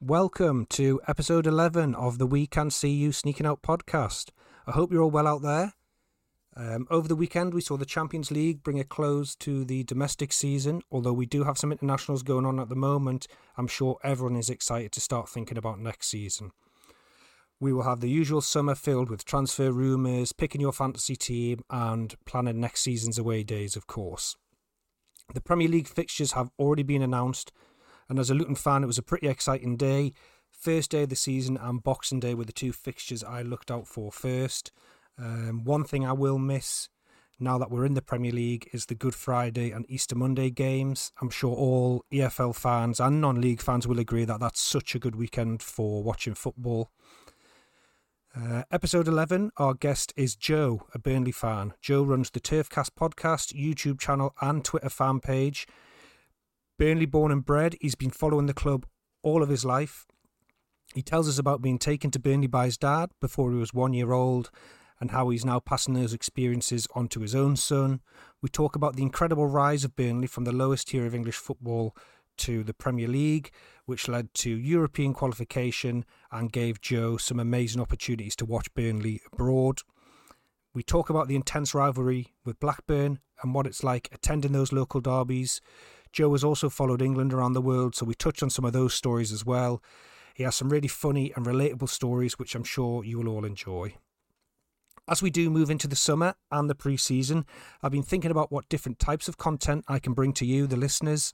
Welcome to episode 11 of the We Can See You Sneaking Out podcast. I hope you're all well out there. Um, over the weekend, we saw the Champions League bring a close to the domestic season. Although we do have some internationals going on at the moment, I'm sure everyone is excited to start thinking about next season. We will have the usual summer filled with transfer rumours, picking your fantasy team, and planning next season's away days, of course. The Premier League fixtures have already been announced, and as a Luton fan, it was a pretty exciting day. First day of the season and Boxing Day were the two fixtures I looked out for first. Um, one thing I will miss now that we're in the Premier League is the Good Friday and Easter Monday games. I'm sure all EFL fans and non league fans will agree that that's such a good weekend for watching football. Uh, episode 11, our guest is Joe, a Burnley fan. Joe runs the Turfcast podcast, YouTube channel, and Twitter fan page. Burnley born and bred, he's been following the club all of his life. He tells us about being taken to Burnley by his dad before he was one year old and how he's now passing those experiences on to his own son. We talk about the incredible rise of Burnley from the lowest tier of English football to the Premier League, which led to European qualification and gave Joe some amazing opportunities to watch Burnley abroad. We talk about the intense rivalry with Blackburn and what it's like attending those local derbies. Joe has also followed England around the world, so we touch on some of those stories as well. He has some really funny and relatable stories, which I'm sure you will all enjoy. As we do move into the summer and the pre season, I've been thinking about what different types of content I can bring to you, the listeners.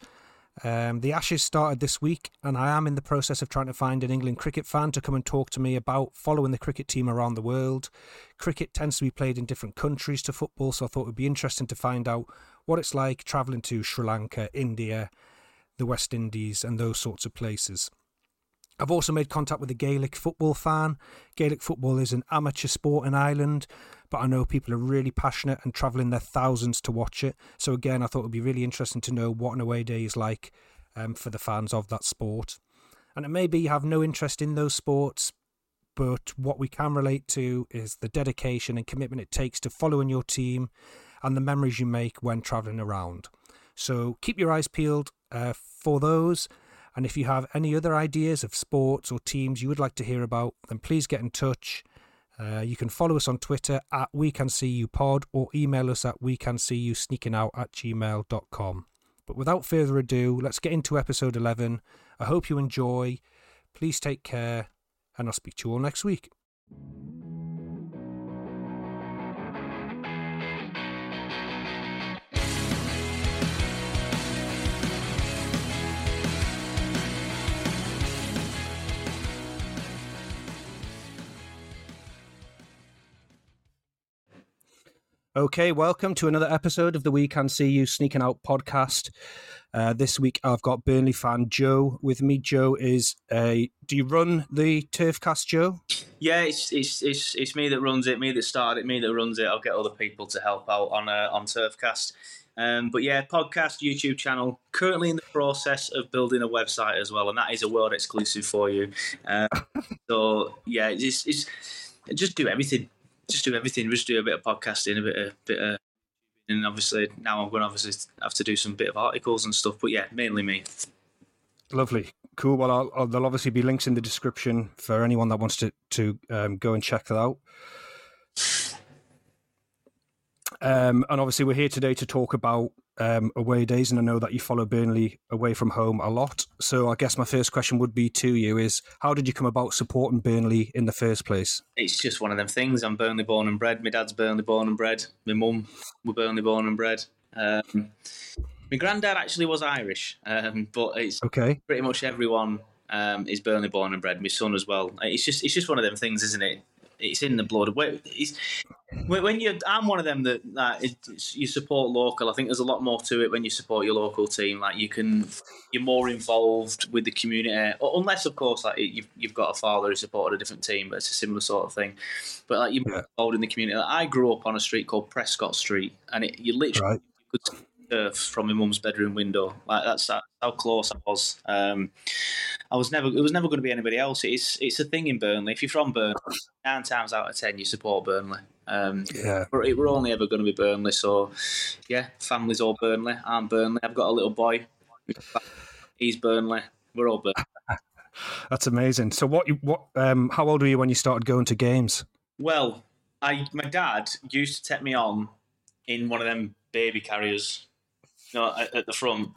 Um, the Ashes started this week, and I am in the process of trying to find an England cricket fan to come and talk to me about following the cricket team around the world. Cricket tends to be played in different countries to football, so I thought it would be interesting to find out what it's like travelling to Sri Lanka, India, the West Indies, and those sorts of places. I've also made contact with a Gaelic football fan. Gaelic football is an amateur sport in Ireland, but I know people are really passionate and travelling their thousands to watch it. So again, I thought it would be really interesting to know what an away day is like um, for the fans of that sport. And it may be you have no interest in those sports, but what we can relate to is the dedication and commitment it takes to following your team and the memories you make when travelling around. So keep your eyes peeled uh, for those. And if you have any other ideas of sports or teams you would like to hear about, then please get in touch. Uh, you can follow us on Twitter at We Can See You Pod or email us at We Can See You Sneaking Out at gmail.com. But without further ado, let's get into episode 11. I hope you enjoy. Please take care, and I'll speak to you all next week. Okay, welcome to another episode of the We Can See You Sneaking Out podcast. Uh, this week I've got Burnley fan Joe with me. Joe is a. Do you run the Turfcast, Joe? Yeah, it's it's it's it's me that runs it, me that started it, me that runs it. I'll get other people to help out on uh, on Turfcast. Um, but yeah, podcast, YouTube channel. Currently in the process of building a website as well, and that is a world exclusive for you. Uh, so yeah, it's, it's just do everything just do everything. Just do a bit of podcasting, a bit of bit of, and obviously now I'm going to obviously have to do some bit of articles and stuff. But yeah, mainly me. Lovely, cool. Well, I'll, I'll, there'll obviously be links in the description for anyone that wants to to um, go and check that out. Um, and obviously, we're here today to talk about um, away days, and I know that you follow Burnley away from home a lot. So, I guess my first question would be to you: Is how did you come about supporting Burnley in the first place? It's just one of them things. I'm Burnley born and bred. My dad's Burnley born and bred. My mum were Burnley born and bred. Um, my granddad actually was Irish, um, but it's okay. Pretty much everyone um, is Burnley born and bred. My son as well. It's just it's just one of them things, isn't it? It's in the blood. It's, when you, I'm one of them that, that you support local. I think there's a lot more to it when you support your local team. Like you can, you're more involved with the community. Unless, of course, like you've you've got a father who supported a different team, but it's a similar sort of thing. But like you're yeah. involved in the community. Like, I grew up on a street called Prescott Street, and it you literally right. could surf from my mum's bedroom window. Like that's how close I was. Um, I was never. It was never going to be anybody else. It's it's a thing in Burnley. If you're from Burnley, nine times out of ten you support Burnley. Um, yeah, we're, we're only ever going to be Burnley. So yeah, family's all Burnley. I'm Burnley. I've got a little boy. He's Burnley. We're all Burnley. That's amazing. So, what? You, what? Um, how old were you when you started going to games? Well, I my dad used to take me on in one of them baby carriers, you know, at, at the front.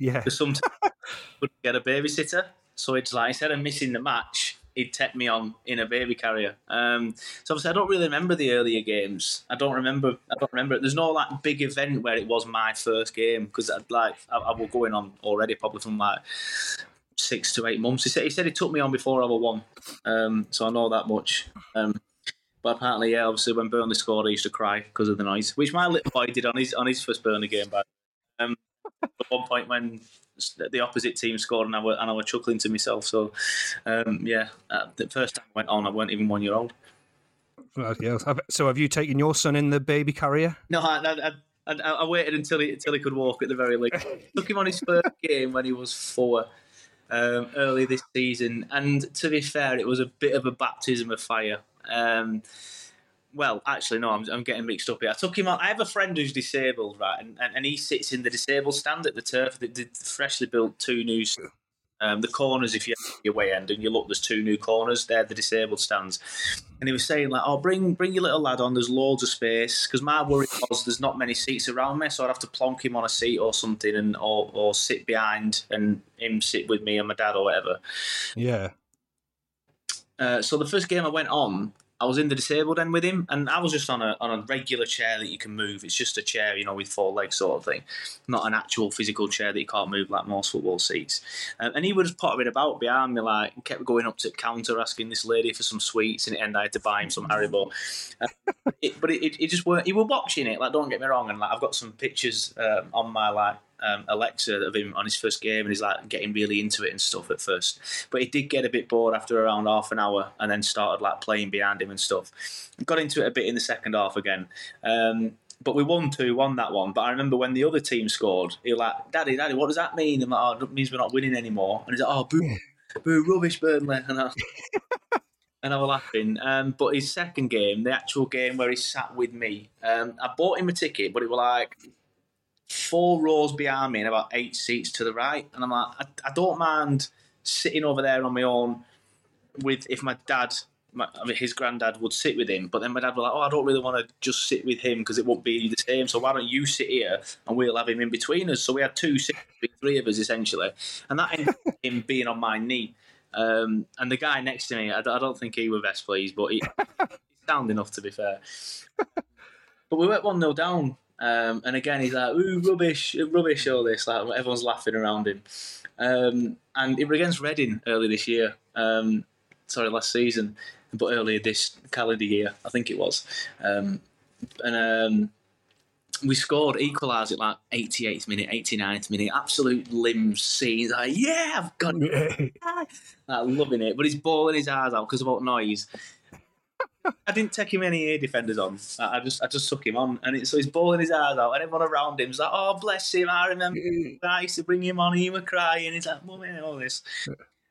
Yeah. Because sometimes I couldn't get a babysitter, so it's like instead of missing the match, he'd take me on in a baby carrier. Um, so obviously, I don't really remember the earlier games. I don't remember. I don't remember. There's no like big event where it was my first game because like I, I was going on already, probably from like six to eight months. He said he said he took me on before I was one, um, so I know that much. Um, but apparently, yeah, obviously when Burnley scored, I used to cry because of the noise, which my little boy did on his on his first Burnley game. But um, at one point when the opposite team scored and I were, and I was chuckling to myself. So um, yeah, uh, the first time I went on, I weren't even one year old. So have you taken your son in the baby carrier? No, I, I, I, I waited until he until he could walk at the very least. Took him on his first game when he was four. Um, early this season, and to be fair, it was a bit of a baptism of fire. Um, well, actually, no, I'm, I'm, getting mixed up here. I took him on. I have a friend who's disabled, right, and, and, and he sits in the disabled stand at the turf. The, the freshly built two new um, the corners, if you your way end and you look, there's two new corners. They're the disabled stands. And he was saying like, "Oh, bring bring your little lad on. There's loads of space." Because my worry was there's not many seats around me, so I'd have to plonk him on a seat or something, and or or sit behind and him sit with me and my dad or whatever. Yeah. Uh, so the first game I went on, I was in the disabled end with him, and I was just on a on a regular chair that you can move. It's just a chair, you know, with four legs, sort of thing, not an actual physical chair that you can't move like most football seats. Um, and he was pottering about behind me, like kept going up to the counter asking this lady for some sweets, and, end I had to buy him some Haribo. Uh, it, but it, it, just weren't. He was watching it, like don't get me wrong, and like I've got some pictures um, on my like um, Alexa of him on his first game, and he's like getting really into it and stuff at first. But he did get a bit bored after around half an hour, and then started like playing behind him and stuff. Got into it a bit in the second half again. Um, but we won two, won that one. But I remember when the other team scored, he was like, "Daddy, Daddy, what does that mean?" I'm like, "Oh, means we're not winning anymore." And he's like, "Oh, boo, boo, rubbish, Burnley." And I, and I was laughing. Um, but his second game, the actual game where he sat with me, um, I bought him a ticket, but it was like four rows behind me and about eight seats to the right. And I'm like, I, I don't mind sitting over there on my own with if my dad, my, I mean, his granddad would sit with him, but then my dad was like, oh, I don't really want to just sit with him because it won't be the same. So why don't you sit here and we'll have him in between us? So we had two seats, three of us essentially, and that ended him being on my knee. Um, and the guy next to me, I, I don't think he was best pleased, but he, he's sound enough to be fair. But we went one 0 down um, and again, he's like, "Ooh, rubbish, rubbish, all this." Like everyone's laughing around him. Um, and it was against Reading early this year. Um, sorry, last season, but earlier this calendar year, I think it was. Um, and um, we scored, equalised it like 88th minute, 89th minute. Absolute limbs scenes. Like, yeah, I've got it. like, loving it. But he's bawling his eyes out because of all noise. I didn't take him any ear defenders on. I just I just took him on, and it, so he's bawling his eyes out, and everyone around him's like, "Oh, bless him! I remember mm. I used to bring him on. He was crying. He's like, "Mummy, all this,"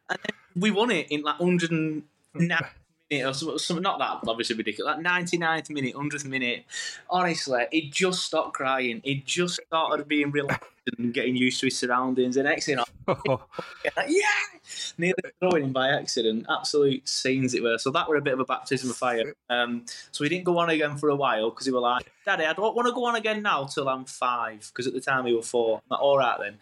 and we won it in like 109 minute or something, something. Not that obviously ridiculous. Like 99th minute, 100th minute. Honestly, he just stopped crying. He just started being relaxed and getting used to his surroundings. And next thing, yeah, nearly throwing him by accident. Absolute scenes it were. So that were a bit of a baptism of fire. Um, so he didn't go on again for a while because he was like, Daddy, I don't want to go on again now till I'm five. Because at the time he was four. I'm like, all right then.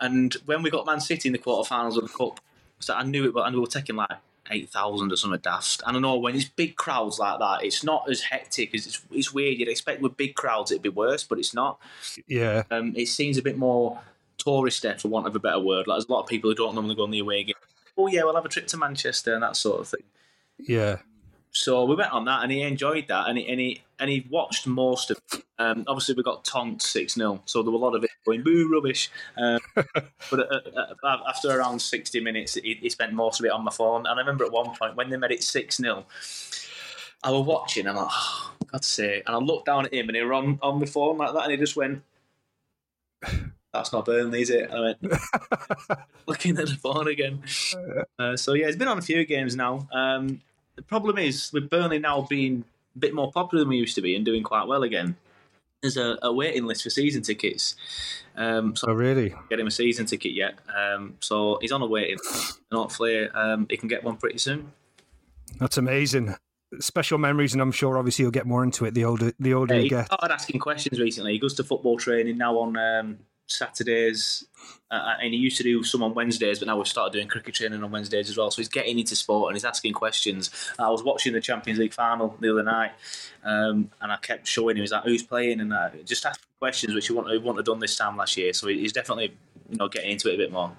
And when we got Man City in the quarterfinals of the cup, so I knew it, but and we were taking like eight thousand or something daft. And I know when it's big crowds like that, it's not as hectic as it's, it's weird. You'd expect with big crowds it'd be worse, but it's not. Yeah. Um, it seems a bit more touristy, for want of a better word. Like there's a lot of people who don't normally go on the away game. Oh yeah, we'll have a trip to Manchester and that sort of thing. Yeah. So we went on that, and he enjoyed that, and he and he, and he watched most of. It. Um, obviously, we got tonked six 0 so there were a lot of it going boo rubbish. Um, but uh, uh, after around sixty minutes, he, he, spent most of it on my phone. And I remember at one point when they made it six 0 I was watching. I'm like, oh, God's sake! And I looked down at him, and he was on on my phone like that, and he just went. That's not Burnley, is it? And I went looking at the phone again. Uh, so yeah, it's been on a few games now. Um, the problem is with Burnley now being a bit more popular than we used to be and doing quite well again. there's a, a waiting list for season tickets. Um, so Oh, really? get him a season ticket yet. Um, so he's on a waiting list, and hopefully um, he can get one pretty soon. That's amazing. Special memories, and I'm sure obviously you'll get more into it the older the older you he get. started asking questions recently. He goes to football training now on um, Saturdays, uh, and he used to do some on Wednesdays, but now we've started doing cricket training on Wednesdays as well. So he's getting into sport and he's asking questions. I was watching the Champions League final the other night, um, and I kept showing him, he's like, "Who's playing?" and uh, just asking questions, which he wouldn't, he wouldn't have done this time last year. So he's definitely, you know, getting into it a bit more.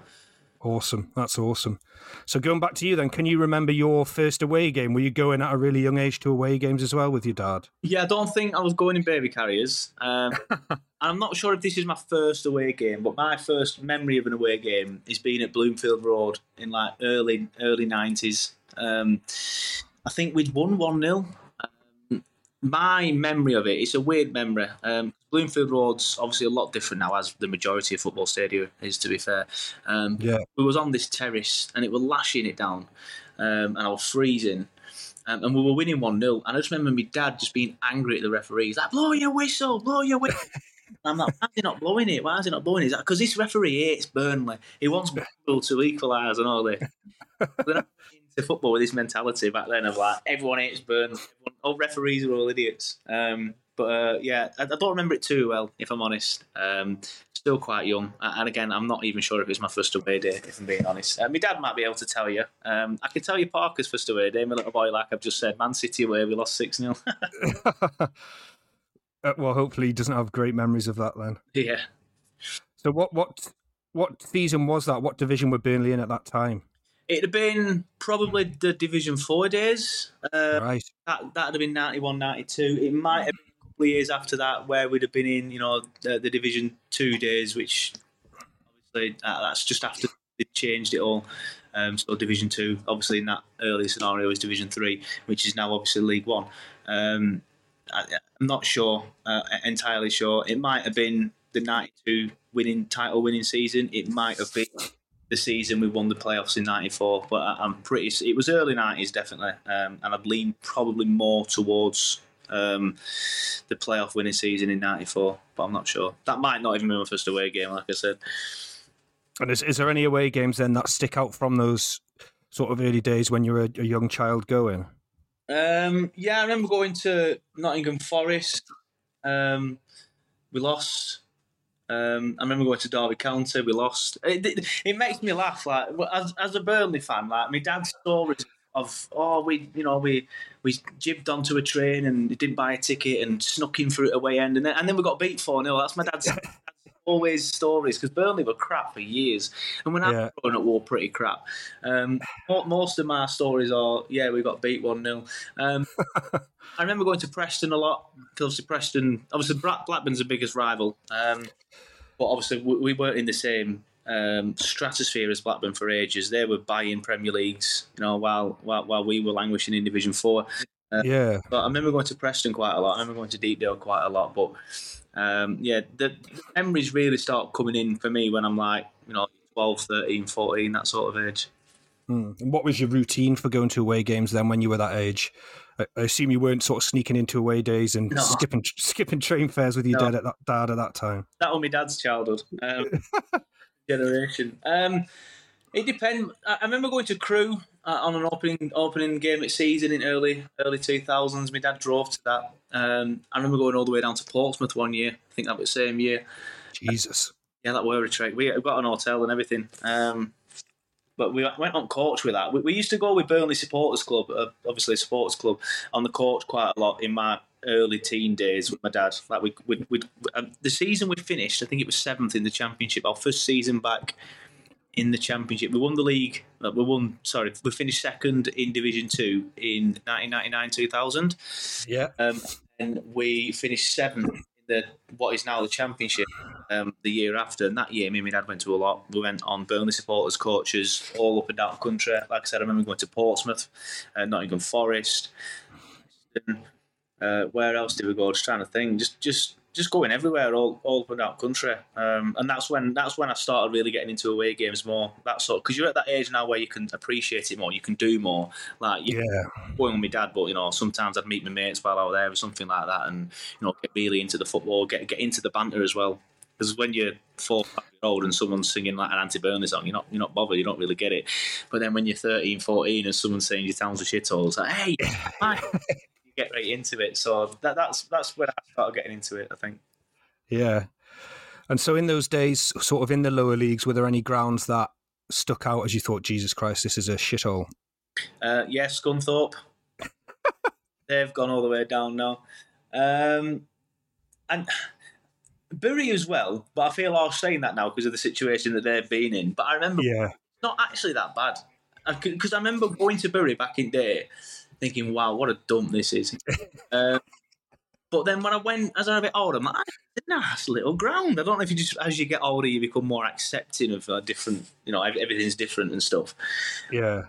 Awesome. That's awesome. So going back to you then, can you remember your first away game? Were you going at a really young age to away games as well with your dad? Yeah, I don't think I was going in baby carriers. Um, I'm not sure if this is my first away game, but my first memory of an away game is being at Bloomfield Road in like early early nineties. Um, I think we'd won one 0 um, My memory of it, it's a weird memory. Um, Bloomfield Road's obviously a lot different now, as the majority of football stadia is. To be fair, um, Yeah. we was on this terrace and it was lashing it down, um, and I was freezing. Um, and we were winning 1 0. And I just remember my dad just being angry at the referee. He's like, blow your whistle, blow your whistle. And I'm like, why is he not blowing it? Why is he not blowing it? He's like, because this referee hates Burnley. He wants Burnley to equalise and all this. Then I went into football with this mentality back then of like, everyone hates Burnley. Everyone, all referees are all idiots. Um, but uh, yeah, I, I don't remember it too well, if I'm honest. Um, still quite young. And again, I'm not even sure if it was my first away day, if I'm being honest. Uh, my dad might be able to tell you. Um, I can tell you Parker's first away day, my little boy, like I've just said. Man City away, we lost 6 0. Uh, well, hopefully he doesn't have great memories of that then. yeah. So what what what season was that? What division were Burnley in at that time? It'd have been probably the Division 4 days. Uh, right. that that'd have been 91, 92. It might have been couple of years after that where we'd have been in, you know, the, the Division 2 days, which obviously uh, that's just after they changed it all. Um, so Division 2, obviously in that early scenario, is Division 3, which is now obviously League 1. Um, I, I'm not sure, uh, entirely sure. It might have been the 92 winning title winning season. It might have been the season we won the playoffs in '94, but I, I'm pretty. It was early '90s definitely, um, and I'd lean probably more towards um, the playoff winning season in '94, but I'm not sure. That might not even be my first away game, like I said. And is, is there any away games then that stick out from those sort of early days when you were a, a young child going? Um, yeah, I remember going to Nottingham Forest. Um, we lost. Um, I remember going to Derby County. We lost. It, it, it makes me laugh. Like as as a Burnley fan, like my dad's stories of oh we you know we we jibbed onto a train and didn't buy a ticket and snuck in through it away end and then and then we got beat four 0 That's my dad's. Always stories because Burnley were crap for years, and when I Yeah. was growing up, we were pretty crap. Um, most of my stories are, yeah, we got beat one 0 um, I remember going to Preston a lot because obviously Preston, obviously Blackburn's the biggest rival, um, but obviously we, we weren't in the same um, stratosphere as Blackburn for ages. They were buying Premier Leagues, you know, while while, while we were languishing in Division Four. yeah. But I remember going to Preston quite a lot. I remember going to Deepdale quite a lot. But um, yeah, the, the memories really start coming in for me when I'm like, you know, 12, 13, 14, that sort of age. Hmm. And what was your routine for going to away games then when you were that age? I, I assume you weren't sort of sneaking into away days and No. skipping skipping train fares with your No. dad at that dad at that time. That was my dad's childhood um, generation. Um, it depends. I I remember going to Crewe uh, on an opening opening game at season in early early two thousands. My dad drove to that. Um, I remember going all the way down to Portsmouth one year. I think that was the same year. Jesus. Yeah, that were a. We we got an hotel and everything. Um, but we went on coach with that. We, we used to go with Burnley Supporters Club, uh, obviously a supporters club, on the coach quite a lot in my early teen days with my dad. Like we, we, we um, the season we finished, I think it was seventh in the championship. Our first season back in the championship, we won the league. uh, We won. Sorry, we finished second in Division Two in 1999-2000 Yeah. um, and we finished seventh the what is now the championship um, the year after. And that year, me and my dad went to a lot. We went on Burnley supporters coaches all up and down the country. Like I said, I remember going to Portsmouth, uh, Nottingham Forest. Uh, where else did we go? Just trying to think. Just just just going everywhere, all all up and down country, um, and that's when that's when I started really getting into away games more. That sort because you're at that age now where you can appreciate it more, you can do more. Like you Yeah. going with my dad, but you know sometimes I'd meet my mates while out there or something like that, and you know get really into the football, get get into the banter as well. Because when you're four, five year old and someone's singing like an anti-Burnley song, you're not you're not bothered, you don't really get it. But then when you're 13, 14 and someone's saying your town's a shithole, it's like, hey, get right into it. So that, that's that's when I started getting into it. I think. Yeah. And so in those days, sort of in the lower leagues, were there any grounds that stuck out as you thought, Jesus Christ, this is a shithole? Uh, yeah, Scunthorpe. They've gone all the way down now. Um, and Bury as well, but I feel I was saying that now because of the situation that they've been in. But I remember Yeah. not actually that bad. Because I remember going to Bury back in day thinking, wow, what a dump this is. um, but then when I went, as I'm a bit older, I'm like, "Ah, it's a nice little ground. I don't know if you just, as you get older, you become more accepting of uh, different, you know, everything's different and stuff. Yeah.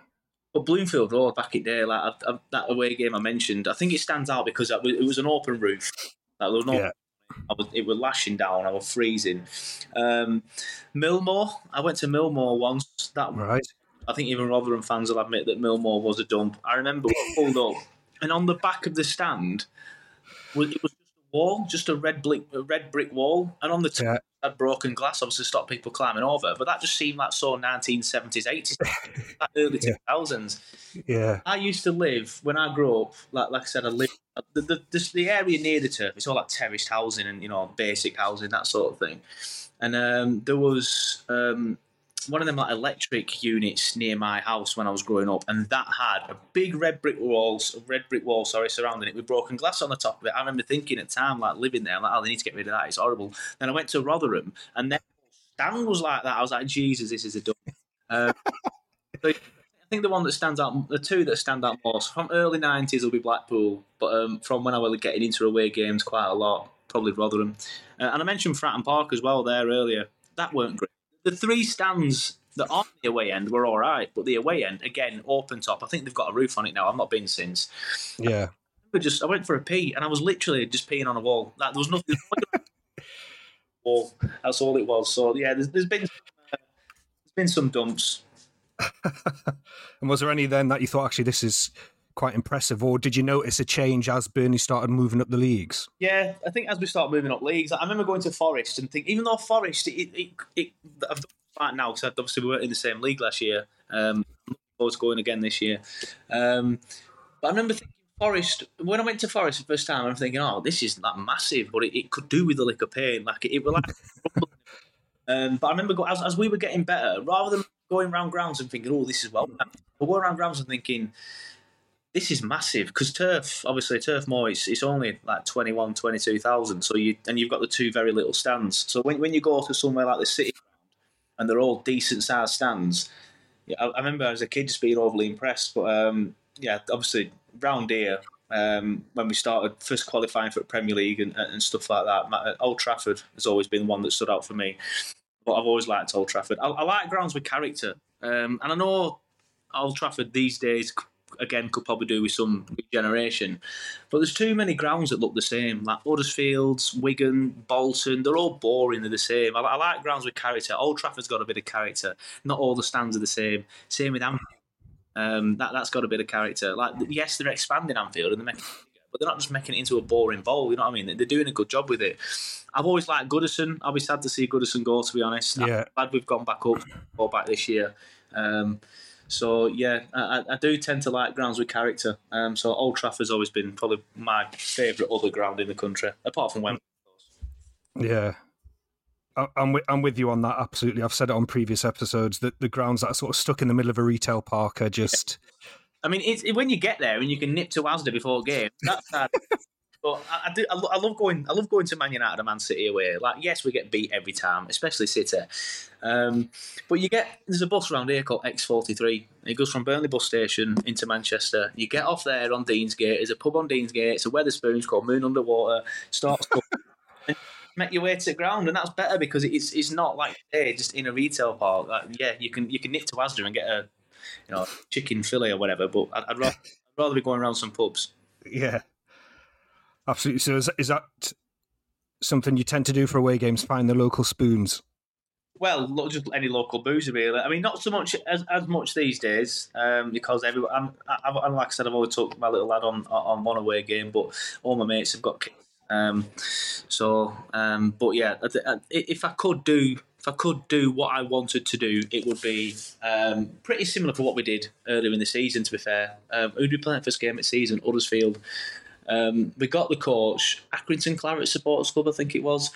But Bloomfield Road back in there, like I, I, that away game I mentioned, I think it stands out because it was, it was an open roof. Like, there was no, Yeah. I was, it was lashing down. I was freezing. Um, Millmoor, I went to Millmoor once. That Right. I think even Rotherham fans will admit that Millmoor was a dump. I remember we pulled up, and on the back of the stand, it was just a wall, just a red brick, a red brick wall, and on the top Yeah. had broken glass, obviously to stop people climbing over. But that just seemed like so 1970s, 80s, like early Yeah. 2000s. Yeah. I used to live when I grew up. Like like I said, I lived the the, the, the area near the turf. It's all like terraced housing and you know basic housing that sort of thing. And um, there was um, one of them like electric units near my house when I was growing up, and that had a big red brick walls, red brick wall, sorry, surrounding it with broken glass on the top of it. I remember thinking at the time, like living there, I'm like, oh, they need to get rid of that. It's horrible. Then I went to Rotherham, and then stand was like that. I was like, Jesus, this is a dump. Um, I think the one that stands out, the two that stand out most from early '90s will be Blackpool, but um, from when I was getting into away games quite a lot, probably Rotherham. Uh, and I mentioned Fratton Park as well there earlier. That weren't great. The three stands that aren't the away end were all right, but the away end again open top. I think they've got a roof on it now. I've not been since. Yeah. I just I went for a pee and I was literally just peeing on a wall. Like, there was nothing. wall. That's all it was. So yeah, there's, there's been uh, there's been some dumps. And was there any then that you thought actually this is quite impressive, or did you notice a change as Burnley started moving up the leagues? Yeah, I think as we start moving up leagues, I remember going to Forest and think, even though Forest, it, it, it I've done right now because obviously we weren't in the same league last year. Um, forward to going again this year. Um, but I remember thinking Forest when I went to Forest the first time. I'm thinking, oh, this is like massive, but it, it could do with a lick of pain. Like it, it was like. um, but I remember go, as, as we were getting better, rather than going round grounds and thinking, oh, this is well, but going around grounds and thinking this is massive because turf obviously Turf Moor it's, it's only like 21 22,000 so you and you've got the two very little stands. So when, when you go to somewhere like the city and they're all decent sized stands I, I remember as a kid just being overly impressed but um, yeah obviously round here um, when we started first qualifying for the Premier League and, and stuff like that Old Trafford has always been one that stood out for me. But I've always liked Old Trafford. I, I like grounds with character um, and I know Old Trafford these days again could probably do with some regeneration. But there's too many grounds that look the same, like Huddersfields, Wigan, Bolton. They're all boring. They're the same. I, I like grounds with character. Old Trafford's got a bit of character. Not all the stands are the same. Same with Anfield. Um, that that's got a bit of character. Like yes, they're expanding Anfield and they're making, but they're not just making it into a boring bowl. You know what I mean? They're doing a good job with it. I've always liked Goodison. I'll be sad to see Goodison go. To be honest, Yeah. I'm glad we've gone back up or back this year. Um, so yeah, I, I- do tend to like grounds with character. Um, so Old Trafford's always been probably my favourite other ground in the country, apart from Wembley. Yeah. I- I'm with, I'm with you on that. Absolutely. I've said it on previous episodes that the grounds that are sort of stuck in the middle of a retail park are just, I mean, it's, when you get there and you can nip to Asda before game, that's. But I, I do. I, I love going. I love going to Man United and Man City away. Like, yes, we get beat every time, especially City. Um, but you get there's a bus around here called X43. It goes from Burnley bus station into Manchester. You get off there on Deansgate. There's a pub on Deansgate. It's a Wetherspoons called Moon Underwater. Starts. Make your way to the ground, and that's better because it's it's not like hey, just in a retail park. Like, yeah, you can you can nip to Asda and get a you know chicken fillet or whatever. But I'd, I'd, rather, I'd rather be going around some pubs. yeah. Absolutely. So is, is that something you tend to do for away games? Find the local spoons. Well, just any local boozer, really. I mean, not so much as, as much these days um, because everyone. I'm, I've, like I said, I've always took my little lad on on one away game, but all my mates have got kids. Um, so, um, but yeah, if I could do if I could do what I wanted to do, it would be um, pretty similar to what we did earlier in the season. To be fair, um, who did we play first game at season? Huddersfield. Um, we got the coach, Accrington Claret Supporters Club, I think it was.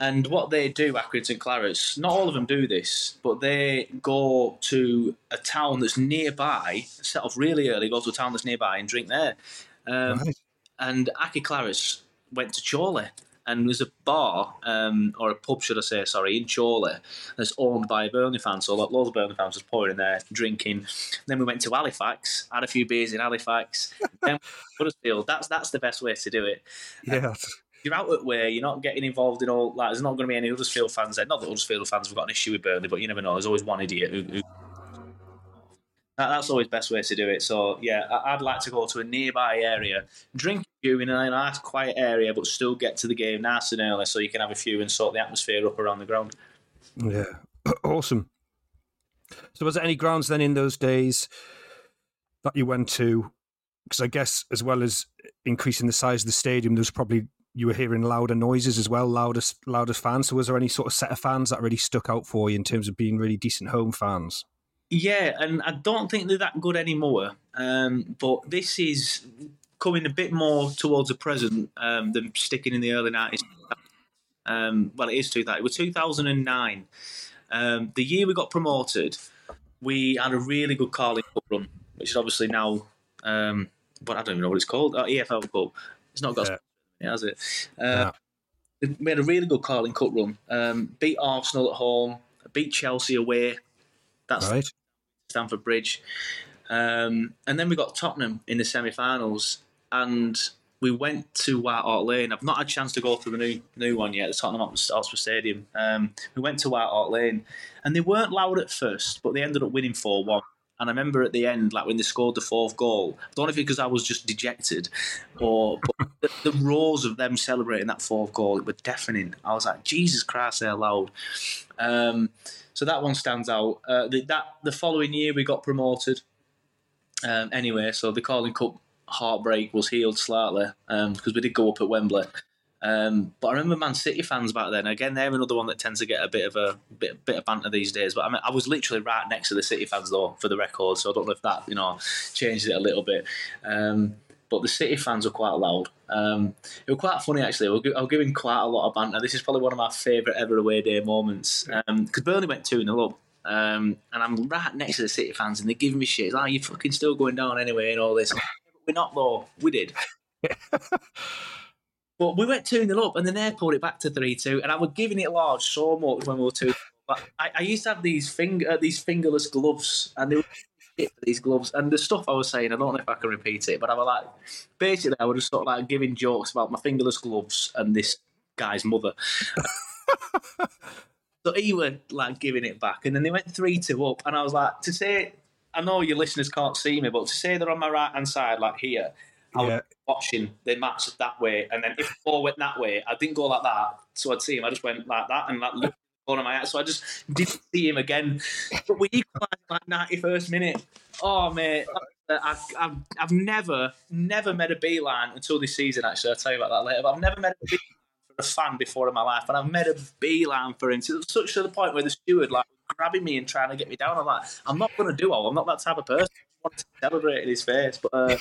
And what they do, Accrington Clarets, not all of them do this, but they go to a town that's nearby, set off really early, go to a town that's nearby and drink there. Um, right. And Accy Clarets went to Chorley. And there's a bar, um, or a pub, should I say, sorry, in Chorley that's owned by a Burnley fan. So loads of Burnley fans was pouring in there, drinking. Then we went to Halifax, had a few beers in Halifax. then Huddersfield. That's that's the best way to do it. Yeah you're out at where you're not getting involved in all like there's not going to be any Huddersfield fans there. Not that Huddersfield fans have got an issue with Burnley, but you never know. There's always one idiot who, who that's always best way to do it. So yeah, I'd like to go to a nearby area, drink a few in a nice quiet area, but still get to the game nice and early, so you can have a few and sort the atmosphere up around the ground. Yeah, awesome. So was there any grounds then in those days that you went to? Because I guess as well as increasing the size of the stadium, there's probably you were hearing louder noises as well, loudest loudest fans. So was there any sort of set of fans that really stuck out for you in terms of being really decent home fans? Yeah, and I don't think they're that good anymore. Um, but this is coming a bit more towards the present um, than sticking in the early nineties. Um, well, it is two thousand. It was two thousand and nine. Um, the year we got promoted, we had a really good Carling Cup run, which is obviously now, um, but I don't even know what it's called. Uh, EFL Cup. It's not got. Yeah has it? Uh, yeah. We had a really good Carling Cup run. Um, beat Arsenal at home, beat Chelsea away. That's right. Stamford Bridge. Um, and then we got Tottenham in the semi-finals, and we went to White Hart Lane. I've not had a chance to go to the new new one yet, the Tottenham Hotspur Stadium. Um, we went to White Hart Lane, and they weren't loud at first, but they ended up winning four one. And I remember at the end, like when they scored the fourth goal, I don't know if it's because I was just dejected or the, the, roars of them celebrating that fourth goal it were deafening. I was like, Jesus Christ, they're loud. Um, so that one stands out. Uh, the, that the following year we got promoted. Um, anyway, so the Carling Cup heartbreak was healed slightly because um, we did go up at Wembley. Um, but I remember Man City fans back then. Again, they're another one that tends to get a bit of a bit, bit of banter these days. But I mean, I was literally right next to the City fans though, for the record. So I don't know if that you know changed it a little bit. Um, but the City fans were quite loud. Um, it was quite funny actually. I was giving quite a lot of banter. This is probably one of my favourite ever away day moments because um, Burnley went two 0 up. Um, and I'm right next to the City fans, and they're giving me shit. It's like, you're fucking still going down anyway, and all this. We're not though. We did. But we went 2 0 up, and then they pulled it back to 3 2. And I was giving it a large so much when we were 2 But I, I, used to have these finger uh, these fingerless gloves, and they were for these gloves. And the stuff I was saying, I don't know if I can repeat it, but I was like, basically, I was just sort of like giving jokes about my fingerless gloves and this guy's mother. so he was like giving it back, and then they went 3 2 up, and I was like, to say, I know your listeners can't see me, but to say they're on my right hand side, like here, I yeah. was watching the match that way, and then if the ball went that way, I didn't go like that, so I'd see him. I just went like that and like looked corner of my eye, so I just didn't see him again. But we equalised like ninety first minute. Oh mate, I, have I've never never met a beeline until this season. Actually, I'll tell you about that later. But I've never met a beeline for a fan before in my life, and I've met a beeline for him to such to the point where the steward like grabbing me and trying to get me down. I'm like, I'm not going to do all. I'm not that type of person. Want to celebrate in his face, but. Uh,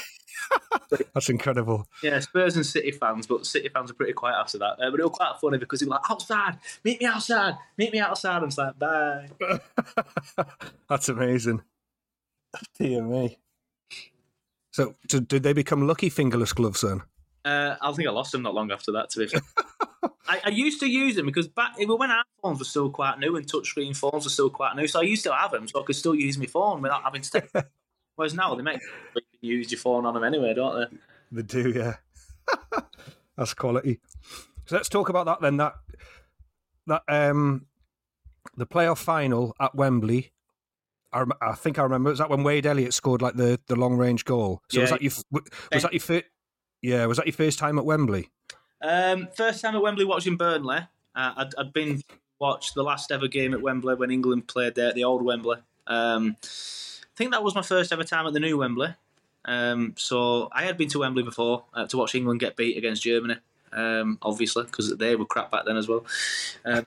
That's incredible. Yeah, Spurs and City fans, but City fans are pretty quiet after that. Uh, but it was quite funny because he was like, outside, meet me outside, meet me outside. I'm like, bye. That's amazing. Dear me. So, so, did they become lucky fingerless gloves then? Uh, I think I lost them not long after that. To be fair, I, I, used to use them because back when our phones were still quite new and touchscreen phones were still quite new, so I used to have them, so I could still use my phone without having to. Whereas now they make you can use your phone on them anyway, don't they? They do, yeah. That's quality. So let's talk about that then. That that um the playoff final at Wembley. I, I think I remember. Was that when Wade Elliott scored like the, the long range goal? So yeah, was that your was that your first? Yeah, was that your first time at Wembley? Um, first time at Wembley watching Burnley. Uh, I'd, I'd been watched the last ever game at Wembley when England played there at the old Wembley. Um, think that was my first ever time at the new Wembley. Um, so I had been to Wembley before uh, to watch England get beat against Germany, um, obviously because they were crap back then as well. Um,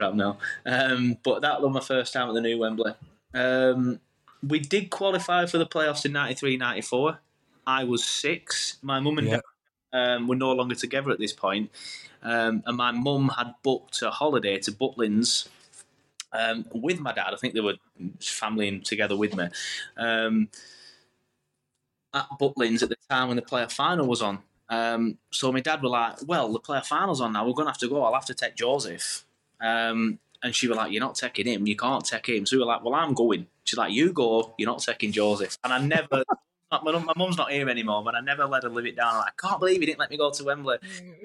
crap now, um, but that was my first time at the new Wembley. Um, we did qualify for the playoffs in 93-94. I was six. My mum and Yeah. dad um, were no longer together at this point, um, and my mum had booked a holiday to Butlins um, with my dad. I think they were familying together with me. Um, at Butlins at the time when the player final was on. Um, so my dad were like, "Well, the player final's on now. We're going to have to go. I'll have to take Joseph." Um, and she was like, "You're not taking him. You can't take him." So we were like, "Well, I'm going." She's like, "You go. You're not taking Joseph." And I never. My, my mum's not here anymore, but I never let her live it down. I'm like, I can't believe he didn't let me go to Wembley.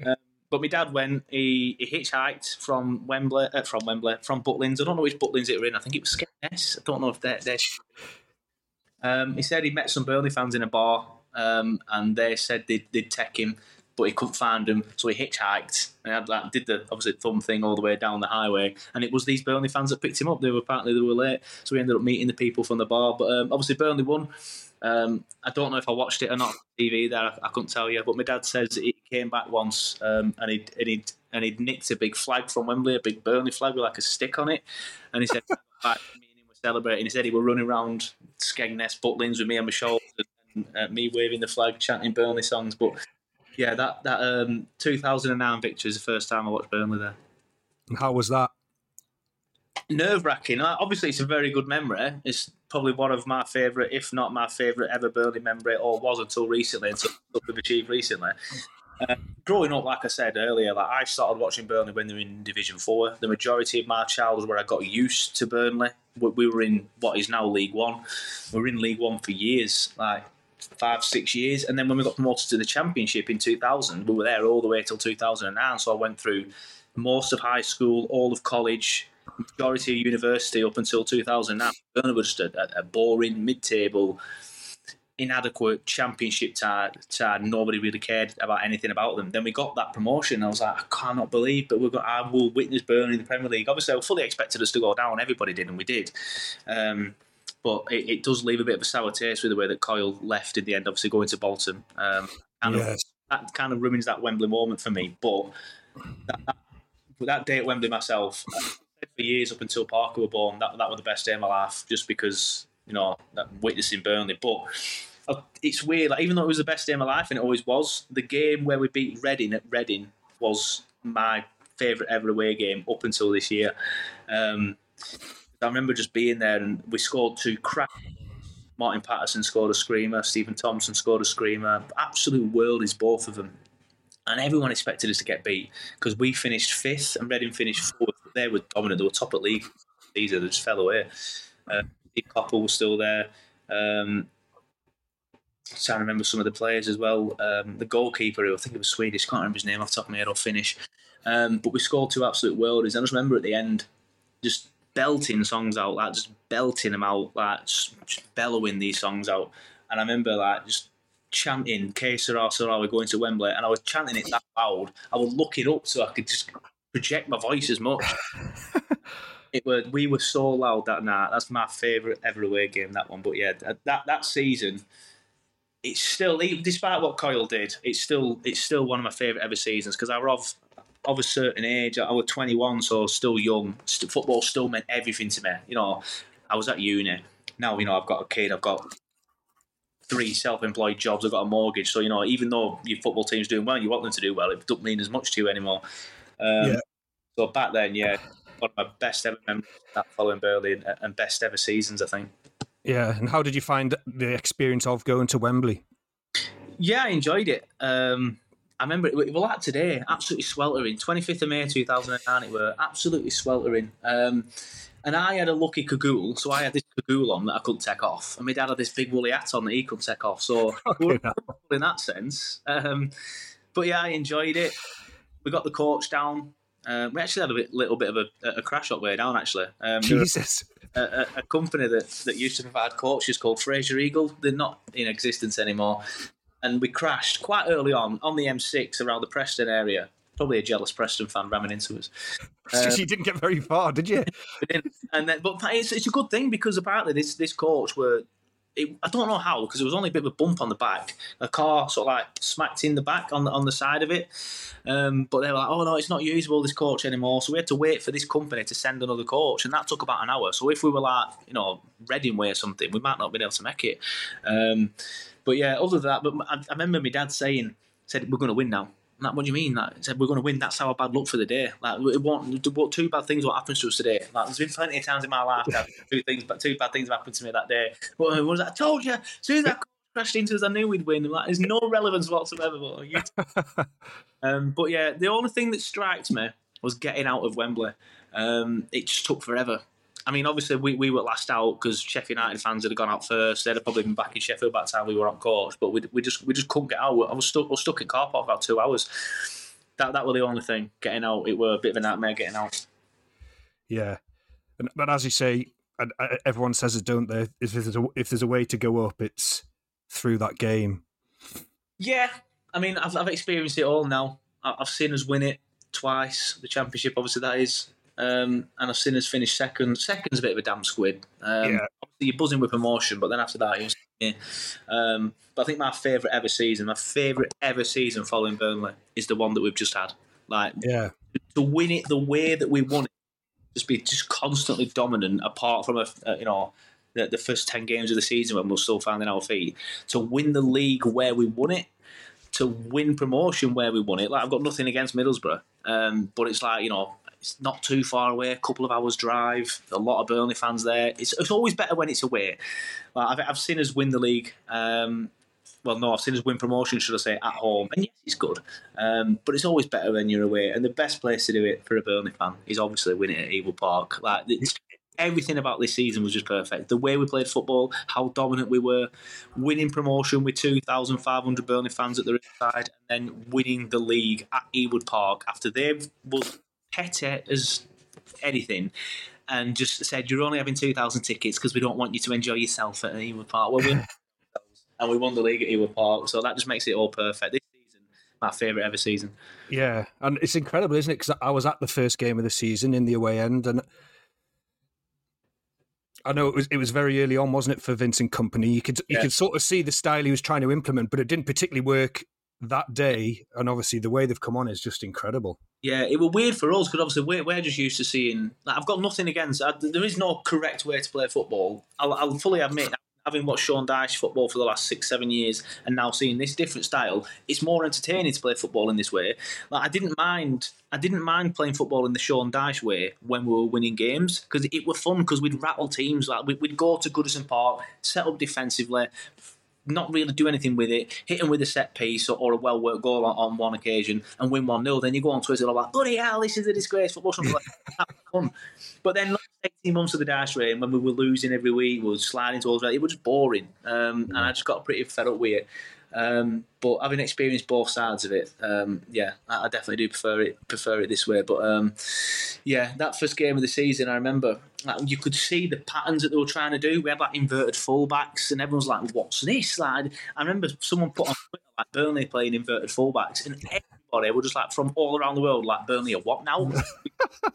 Um, but my dad went. He, he hitchhiked from Wembley, uh, from Wembley, from Butlins. I don't know which Butlins it were in. I think it was Skegness. I don't know if they're. they're um, he said he met some Burnley fans in a bar, um, and they said they'd, they'd take him, but he couldn't find them, so he hitchhiked and had that, did the obviously thumb thing all the way down the highway. And it was these Burnley fans that picked him up. They were apparently they were late, so we ended up meeting the people from the bar. But um, obviously Burnley won. Um, I don't know if I watched it or not on TV. There, I, I couldn't tell you. But my dad says he came back once um, and he and he and he'd nicked a big flag from Wembley, a big Burnley flag with like a stick on it, and he said. "Back, me and him were celebrating. He said he were running around Skegness, Butlins with me on my shoulders, and uh, me waving the flag, chanting Burnley songs. But yeah, that that um, 2009 victory is the first time I watched Burnley there. And how was that? Nerve wracking. Obviously, it's a very good memory. It's probably one of my favourite, if not my favourite ever Burnley memory, or was until recently, until we've achieved recently. Uh, growing up, like I said earlier, like I started watching Burnley when they were in Division Four. The majority of my childhood, where I got used to Burnley, we we were in what is now League One. We were in League One for years, like five, six years, and then when we got promoted to the Championship in 2000, we were there all the way till 2009. So I went through most of high school, all of college, majority of university up until 2009. Burnley were just a, a boring mid-table inadequate championship side. Nobody really cared about anything about them. Then we got that promotion. I was like, I cannot believe, but we've got, I will witness Burnley in the Premier League. Obviously, I fully expected us to go down. Everybody did, and we did. Um, but it, it does leave a bit of a sour taste with the way that Coyle left in the end. Obviously, going to Bolton. Um, kind of, that kind of ruins that Wembley moment for me. But that, that, that day at Wembley myself, for years up until Parker were born, that that was the best day of my life, just because you know witnessing Burnley. But uh, it's weird, like, even though it was the best day of my life, and it always was, the game where we beat Reading at Reading was my favourite ever away game up until this year. Um, I remember just being there, and we scored two crap. Martin Paterson scored a screamer. Steven Thompson scored a screamer. Absolute world is both of them. And everyone expected us to get beat because we finished fifth and Reading finished fourth. They were dominant. They were top of league. These they just fell away. Uh, Coppell was still there. Um, trying to remember some of the players as well. Um, the goalkeeper, who I think it was Swedish, can't remember his name off the top of my head or Finnish. Um, but we scored two absolute worldies. I just remember at the end, just belting songs out, like just belting them out, like just, just bellowing these songs out. And I remember like just chanting "Que sera sera," we're going to Wembley, and I was chanting it that loud. I would look it up so I could just project my voice as much. it were we were so loud that night. That's my favourite ever away game. That one, but yeah, that that season. It's still, despite what Coyle did, it's still it's still one of my favourite ever seasons because I was of of a certain age. I was 21, so still young. Football still meant everything to me. You know, I was at uni. Now, you know, I've got a kid. I've got three self-employed jobs. I've got a mortgage. So, you know, even though your football team's doing well, you want them to do well. It doesn't mean as much to you anymore. Um, Yeah. So back then, yeah, one of my best ever memories of that following Burnley and, and best ever seasons, I think. Yeah. And how did you find the experience of going to Wembley? Yeah, I enjoyed it. Um, I remember it, was like today, absolutely sweltering. 25th of May 2009, it were absolutely sweltering. Um, and I had a lucky cagoule, so I had this cagoule on that I couldn't take off. And my dad had this big woolly hat on that he couldn't take off. So we in that sense. Um, but yeah, I enjoyed it. We got the coach down. Um, we actually had a bit, little bit of a, a crash up way down, actually. Um, Jesus. a, a, a company that, that used to provide coaches called Fraser Eagle. They're not in existence anymore. and we crashed quite early on on the M6 around the Preston area. Probably a jealous Preston fan ramming into us. Uh, you didn't get very far, did you? and then, but it's, it's a good thing because apparently this this coach were it, I don't know how because it was only a bit of a bump on the back. A car sort of like smacked in the back on the on the side of it. Um, but they were like, "Oh no, it's not usable this coach anymore." So we had to wait for this company to send another coach, and that took about an hour. So if we were like, you know, Reading way or something, we might not have been able to make it. Um, but yeah, other than that, but I, I remember my dad saying, "said We're going to win now." Like, what do you mean? Like, said we're going to win. That's our bad luck for the day. Like, it won't. What two bad things what happens to us today? Like, there's been plenty of times in my life that two things, but two bad things have happened to me that day. What, what was that? I told you. As soon as that crashed into us, I knew we'd win. Like, there's no relevance whatsoever. But, um, but yeah, the only thing that strikes me was getting out of Wembley. Um, it just took forever. I mean, obviously we, we were last out because Sheffield United fans had gone out first. They'd have probably been back in Sheffield by the time we were on course, but we, we just we just couldn't get out. I was stuck I was stuck in car park for about two hours. That that was the only thing. Getting out, it were a bit of a nightmare getting out. Yeah, and, but as you say, and uh, everyone says it, don't they? If there's a, if there's a way to go up, it's through that game. Yeah, I mean, I've, I've experienced it all now. I've seen us win it twice. The championship, obviously, that is. Um, and I've seen us finish second. Second's a bit of a damn squid. Um, yeah. Obviously, you're buzzing with promotion, but then after that, you're yeah. Um, but I think my favourite ever season, my favourite ever season following Burnley, is the one that we've just had. Like, yeah, to win it the way that we won it, just be just constantly dominant. Apart from a, a you know the, the, first ten games of the season when we're still finding our feet, to win the league where we won it, to win promotion where we won it. Like I've got nothing against Middlesbrough, um, but it's like you know it's not too far away, a couple of hours drive. A lot of Burnley fans there. It's, it's always better when it's away. Like I've, I've seen us win the league. Um, well, no, I've seen us win promotion, should I say, at home. And yes, it's good. Um, but it's always better when you're away. And the best place to do it for a Burnley fan is obviously winning at Ewood Park. Like everything about this season was just perfect. The way we played football, how dominant we were, winning promotion with 2,500 Burnley fans at the side, and then winning the league at Ewood Park after they was petty as anything and just said you're only having 2,000 tickets because we don't want you to enjoy yourself at Ewood Park. Well, we and we won the league at Ewood Park, so that just makes it all perfect. This season, my favourite ever season. Yeah, and it's incredible, isn't it? Because I was at the first game of the season in the away end, and I know it was it was very early on, wasn't it, for Vincent Kompany? You could yeah. you could sort of see the style he was trying to implement, but it didn't particularly work that day, and obviously the way they've come on is just incredible. Yeah, it was weird for us because obviously we're, we're just used to seeing. Like, I've got nothing against. I, there is no correct way to play football. I'll, I'll fully admit, having watched Sean Dyche football for the last six, seven years, and now seeing this different style, it's more entertaining to play football in this way. Like I didn't mind, I didn't mind playing football in the Sean Dyche way when we were winning games because it was fun because we'd rattle teams. Like we'd go to Goodison Park, set up defensively, not really do anything with it, hit him with a set piece or, or a well worked goal on, on, one occasion and win 1 0, then you go on Twitter and all like, bloody hell, this is a disgrace. Football something like. But then, like 18 months of the Dyche reign, when we were losing every week, we were sliding towards it, it was just boring. Um, and I just got pretty fed up with it. Um, but having experienced both sides of it, um, yeah, I, I, definitely do prefer it. Prefer it this way. But um, yeah, that first game of the season, I remember like, you could see the patterns that they were trying to do. We had like inverted fullbacks, and everyone's like, "What's this?" Like, I remember someone put on Twitter like Burnley playing inverted fullbacks, and everybody were just like from all around the world, like Burnley are what now? it was just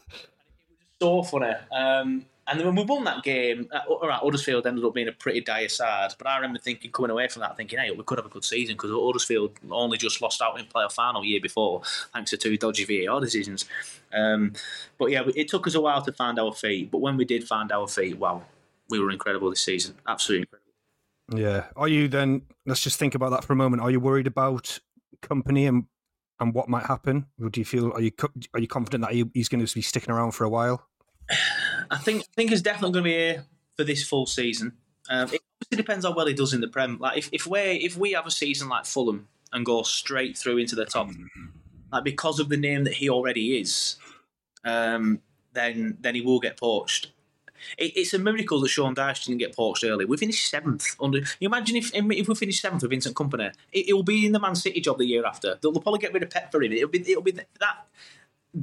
so funny. Um, and then when we won that game, uh, all right, Huddersfield ended up being a pretty dire side. But I remember thinking, coming away from that, thinking, hey, we could have a good season because Huddersfield only just lost out in playoff final year before, thanks to two dodgy VAR decisions. Um, but yeah, it took us a while to find our feet. But when we did find our feet, wow, we were incredible this season. Absolutely incredible. Yeah. Are you then? Let's just think about that for a moment. Are you worried about Kompany and and what might happen? Or do you feel are you are you confident that he's going to be sticking around for a while? I think I think he's definitely going to be here for this full season. Um, it obviously depends how well he does in the Prem. Like if, if we if we have a season like Fulham and go straight through into the top, like because of the name that he already is, um, then then he will get poached. It, it's a miracle that Sean Dyche didn't get poached early. We finished seventh under. You imagine if if we finish seventh with Vincent Kompany, it, it will be in the Man City job the year after. They'll, they'll probably get rid of Pep for him. It'll be it'll be that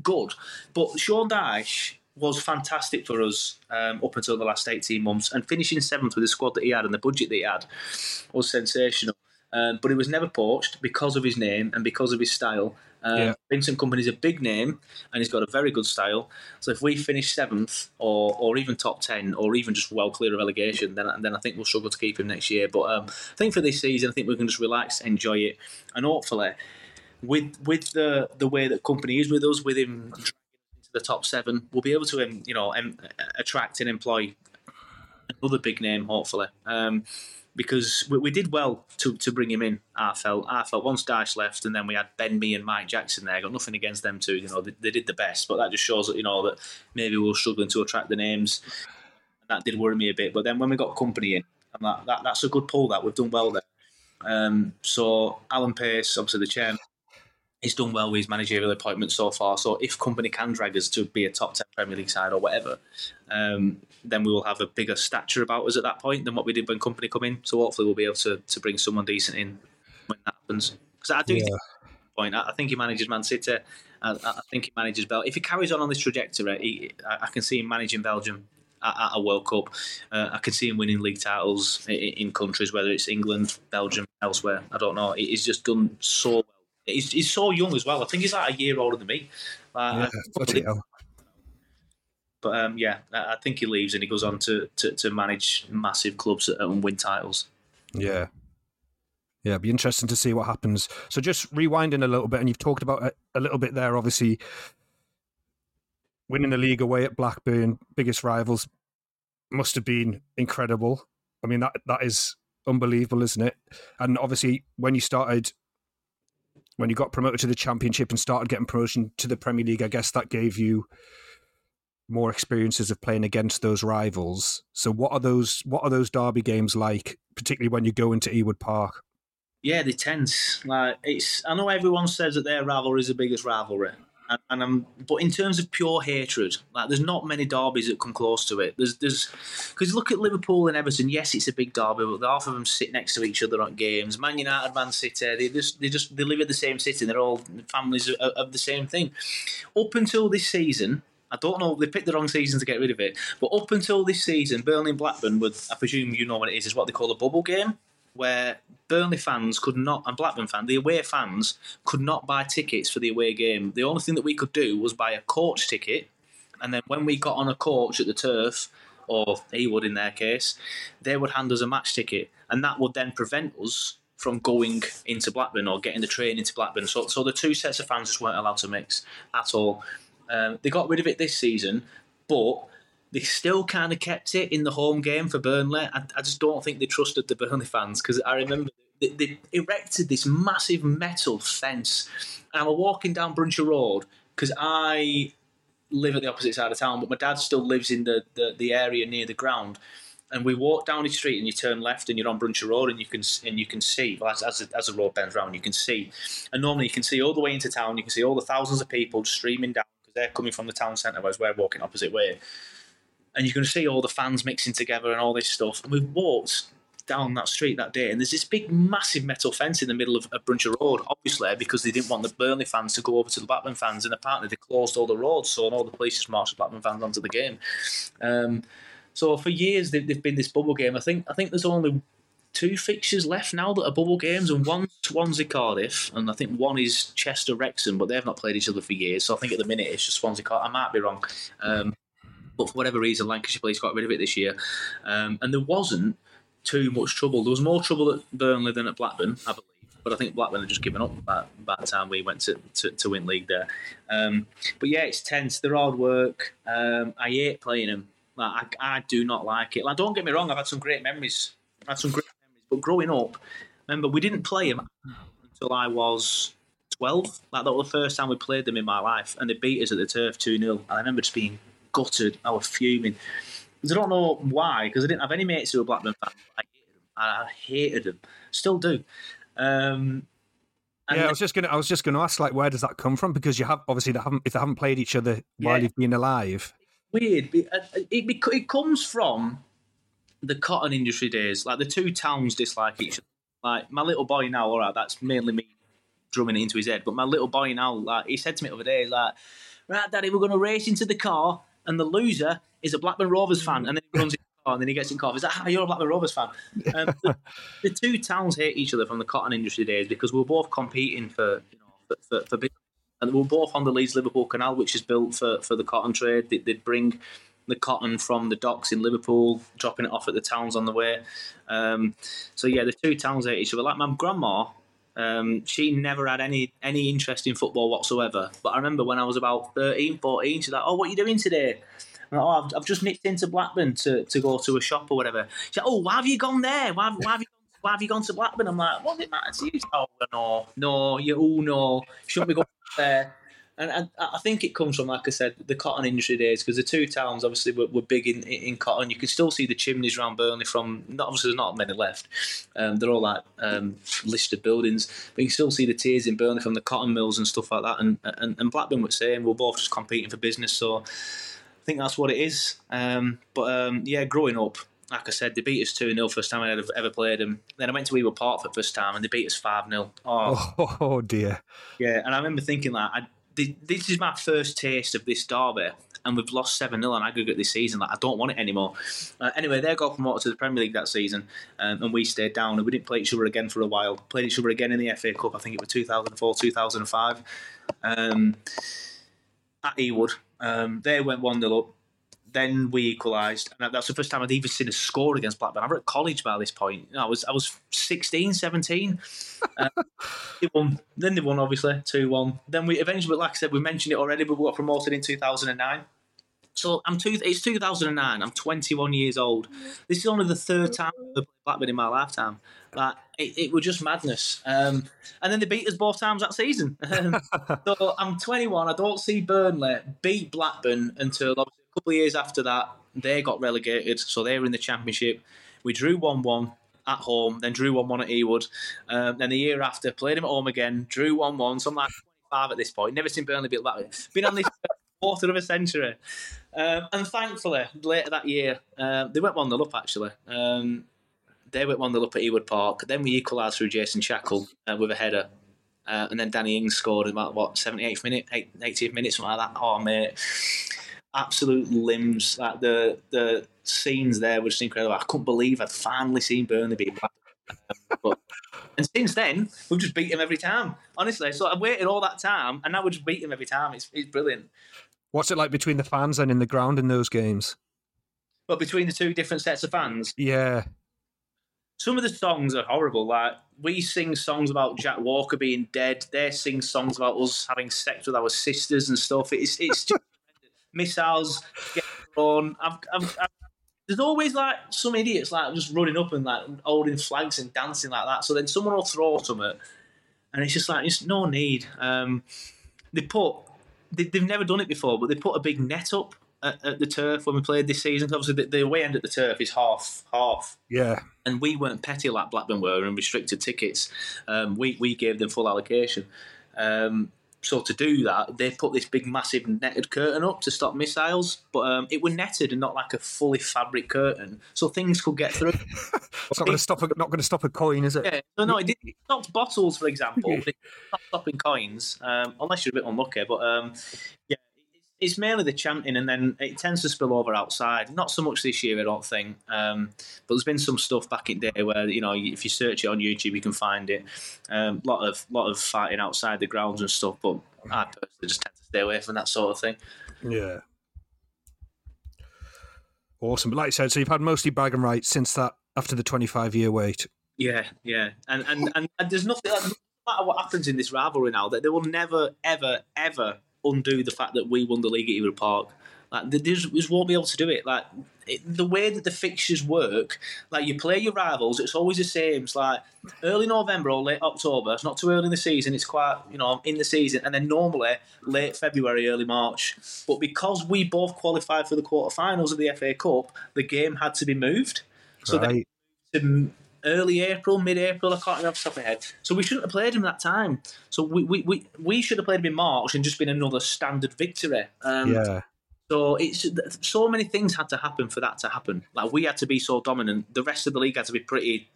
good. But Sean Dyche was fantastic for us um, up until the last 18 months. And finishing seventh with the squad that he had and the budget that he had was sensational. Um, but he was never poached because of his name and because of his style. Um, Yeah. Vincent Kompany's a big name and he's got a very good style. So if we finish seventh or, or even top ten or even just well clear of relegation, then then I think we'll struggle to keep him next year. But um, I think for this season, I think we can just relax, enjoy it, and hopefully, with with the the way that Kompany is with us, with him dragging us into the top seven, we'll be able to you know attract and employ another big name, hopefully. Um, because we, we did well to, to bring him in. I felt I felt once Dyche left, and then we had Ben Mee, and Mike Jackson there. Got nothing against them two. You know, they, they did the best, but that just shows that you know that maybe we were struggling to attract the names. That did worry me a bit. But then when we got Kompany in, and that, that that's a good pull. That we've done well there. Um, so Alan Pace, obviously the chairman, he's done well with his managerial appointment so far. So if Kompany can drag us to be a top ten Premier League side or whatever, um, then we will have a bigger stature about us at that point than what we did when Kompany come in. So hopefully we'll be able to, to bring someone decent in when that happens. Because I do Yeah. think point. I I think he manages Man City. I, I think he manages Bel. If he carries on on this trajectory, he, I, I can see him managing Belgium at, at a World Cup. Uh, I can see him winning league titles in, in countries, whether it's England, Belgium, elsewhere. I don't know. He's just done so well. He's, he's so young as well. I think he's like a year older than me. Like, Yeah, but um, yeah, I think he leaves and he goes on to, to, to manage massive clubs and win titles. Yeah. Yeah, it'd be interesting to see what happens. So just rewinding a little bit, and you've talked about it a little bit there, obviously winning the league away at Blackburn, biggest rivals, must have been incredible. I mean, that that is unbelievable, isn't it? And obviously, when you started, when you got promoted to the Championship and started getting promotion to the Premier League, I guess that gave you more experiences of playing against those rivals. So, what are those? What are those derby games like, particularly when you go into Ewood Park? Yeah, they're tense. Like it's, I know everyone says that their rivalry is the biggest rivalry, and, and I'm, but in terms of pure hatred, like there's not many derbies that come close to it. There's, there's, because look at Liverpool and Everton. Yes, it's a big derby, but half of them sit next to each other at games. Man United, Man City, they just, they just, they live in the same city. They're all families of, of the same thing. Up until this season. I don't know. They picked the wrong season to get rid of it. But up until this season, Burnley and Blackburn would, I presume you know what it is, is what they call a bubble game, where Burnley fans could not, and Blackburn fans, the away fans could not buy tickets for the away game. The only thing that we could do was buy a coach ticket, and then when we got on a coach at the turf, or Ewood in their case, they would hand us a match ticket, and that would then prevent us from going into Blackburn or getting the train into Blackburn. So, so the two sets of fans just weren't allowed to mix at all. Um, they got rid of it this season, but they still kind of kept it in the home game for Burnley. I, I just don't think they trusted the Burnley fans because I remember they, they erected this massive metal fence, and I was walking down Brunshaw Road because I live at the opposite side of town, but my dad still lives in the, the, the area near the ground. And we walk down the street, and you turn left, and you're on Brunshaw Road, and you can and you can see well, as, as, as the road bends round, you can see, and normally you can see all the way into town. You can see all the thousands of people streaming down because they're coming from the town centre, whereas we're walking opposite way. And you can see all the fans mixing together and all this stuff. And we've walked down that street that day, and there's this big, massive metal fence in the middle of, of Brunshaw Road, obviously because they didn't want the Burnley fans to go over to the Blackburn fans, and apparently they closed all the roads, so all the police just marched the Blackburn fans onto the game. Um, so for years they've, they've been this bubble game. I think I think there's only two fixtures left now that are bubble games, and one's Swansea Cardiff, and I think one is Chester Wrexham, but they've not played each other for years. So I think at the minute it's just Swansea Cardiff. I might be wrong. Um, but for whatever reason, Lancashire Police got rid of it this year. Um, and there wasn't too much trouble. There was more trouble at Burnley than at Blackburn, I believe. But I think Blackburn had just given up by, by the time we went to, to, to win league there. Um, but yeah, it's tense. They're hard work. Um, I hate playing them. Like, I, I do not like it. Like, don't get me wrong, I've had some great memories. I've had some great memories. But growing up, remember, we didn't play them until I was 12. Like, that was the first time we played them in my life. And they beat us at the turf 2 0. I remember just being gutted. I was fuming. I don't know why, because I didn't have any mates who were Blackburn fans. I hated them. I hated them. Still do. Um, and yeah, I was just gonna. I was just gonna ask, like, where does that come from? Because you have obviously they haven't if they haven't played each other while Yeah. you've been alive. weird. It, it, it, it comes from the cotton industry days. Like the two towns dislike each other. Like my little boy now, all right, that's mainly me drumming it into his head. But my little boy now, like he said to me the other day, he's like, "Right, Daddy, we're going to race into the car, and the loser is a Blackburn Rovers fan." And then he runs car, and then he gets in car. He's like, ah, you're a Blackburn Rovers fan. Um, the, the, two towns hate each other from the cotton industry days because we're both competing for, you know, for, for, for business. And we're both on the Leeds Liverpool Canal, which is built for, for the cotton trade. They, would bring the cotton from the docks in Liverpool, dropping it off at the towns on the way. Um, so yeah, the two towns hate each other. Like my grandma, um, she never had any any interest in football whatsoever. But I remember when I was about 13, 14, she's like, "Oh, what are you doing today?" Like, oh, I've, I've, just nipped into Blackburn to, to go to a shop or whatever. She's like, "Oh, why have you gone there? Why, why have you?" Why have you gone to Blackburn? I'm like, what does it matter to you? Oh no, no, you all know. Shouldn't be going there and I, I, think it comes from, like I said, the cotton industry days because the two towns obviously were, were, big in, in cotton. You can still see the chimneys around Burnley from. Not, obviously, there's not many left. Um, they're all like um, listed buildings, but you can still see the tears in Burnley from the cotton mills and stuff like that. And and, and Blackburn was saying we're both just competing for business, so I think that's what it is. Um, but um, yeah, growing up, like I said, they beat us 2 0 first time I ever, played them. Then I went to Ewood Park for the first time and they beat us 5 0. Oh. oh. oh, dear. Yeah, and I remember thinking, like, I, this is my first taste of this derby, and we've lost 7 0 on aggregate this season. Like, I don't want it anymore. Uh, anyway, they got promoted to the Premier League that season, um, and we stayed down, and we didn't play each other again for a while. Played each other again in the FA Cup, I think it was 2004, 2005, um, at Ewood. Um, they went 1 0 up. Then we equalised, and that's the first time I'd even seen a score against Blackburn. I was at college by this point. You know, I was I was 16, 17. Uh, they won. Then they won, obviously, two one. Then we eventually, like I said, we mentioned it already, but we got promoted in two thousand and nine. So I'm two. It's 2009. I'm 21 years old. This is only the third time I've played Blackburn in my lifetime. Like it, it was just madness. Um, and then they beat us both times that season. Um, so I'm 21. I don't see Burnley beat Blackburn until obviously couple of years after that, they got relegated, so they were in the Championship. We drew 1 1 at home, then drew 1 1 at Ewood. Um, then the year after, played him at home again, drew 1 1. So I'm like 25 at this point. Never seen Burnley beat that. Been on this quarter of a century. Um, and thankfully, later that year, um, they went 1 0 up actually. Um, they went 1 0 up at Ewood Park. Then we equalised through Jason Shackell uh, with a header. Uh, and then Danny Ings scored in about, what, 78th minute, 80th minute, something like that. Oh, mate absolute limbs. Like the the scenes there were just incredible. I couldn't believe I'd finally seen Burnley beat um, but and since then we've just beat him every time. Honestly, so I've waited all that time, and now we just beat him every time. It's it's brilliant. What's it like between the fans and in the ground in those games? But between the two different sets of fans, yeah. Some of the songs are horrible. Like we sing songs about Jack Walker being dead. They sing songs about us having sex with our sisters and stuff. It's it's just missiles get thrown. I've, I've, I've, there's always like some idiots like just running up and like holding flags and dancing like that. So then someone will throw something, and it's just like it's no need. Um, they put they, have never done it before, but they put a big net up at, at the turf when we played this season. Obviously, the, the away end at the turf is half half. Yeah, and we weren't petty like Blackburn were and restricted tickets. Um, we we gave them full allocation. Um, so to do that, they put this big, massive netted curtain up to stop missiles, but um, it was netted and not like a fully fabric curtain, so things could get through. it's not going to stop. A, not going to stop a coin, is it? Yeah. No, no. It, did, it stopped bottles, for example. stopped stopping coins, um, unless you're a bit unlucky. But um, yeah, it's mainly the chanting, and then it tends to spill over outside. Not so much this year, I don't think. Um, but there's been some stuff back in day where you know if you search it on YouTube, you can find it. A um, lot of lot of fighting outside the grounds and stuff. But I personally just tend to stay away from that sort of thing. Yeah. Awesome, but like I said, so you've had mostly bag and rights since that after the 25 year wait. Yeah, yeah, and and and, and there's nothing. no matter what happens in this rivalry now, that they will never, ever, ever undo the fact that we won the league at Ewood Park. Like they just, just won't be able to do it. Like it, the way that the fixtures work, like you play your rivals, it's always the same. It's like early November or late October. It's not too early in the season. It's quite you know in the season, and then normally late February, early March. But because we both qualified for the quarterfinals of the FA Cup, the game had to be moved. So right. then early April, mid April. I can't remember off the top of my head. So we shouldn't have played him that time. So we we, we, we should have played him in March and just been another standard victory. Um, yeah. So it's so many things had to happen for that to happen. Like we had to be so dominant. The rest of the league had to be pretty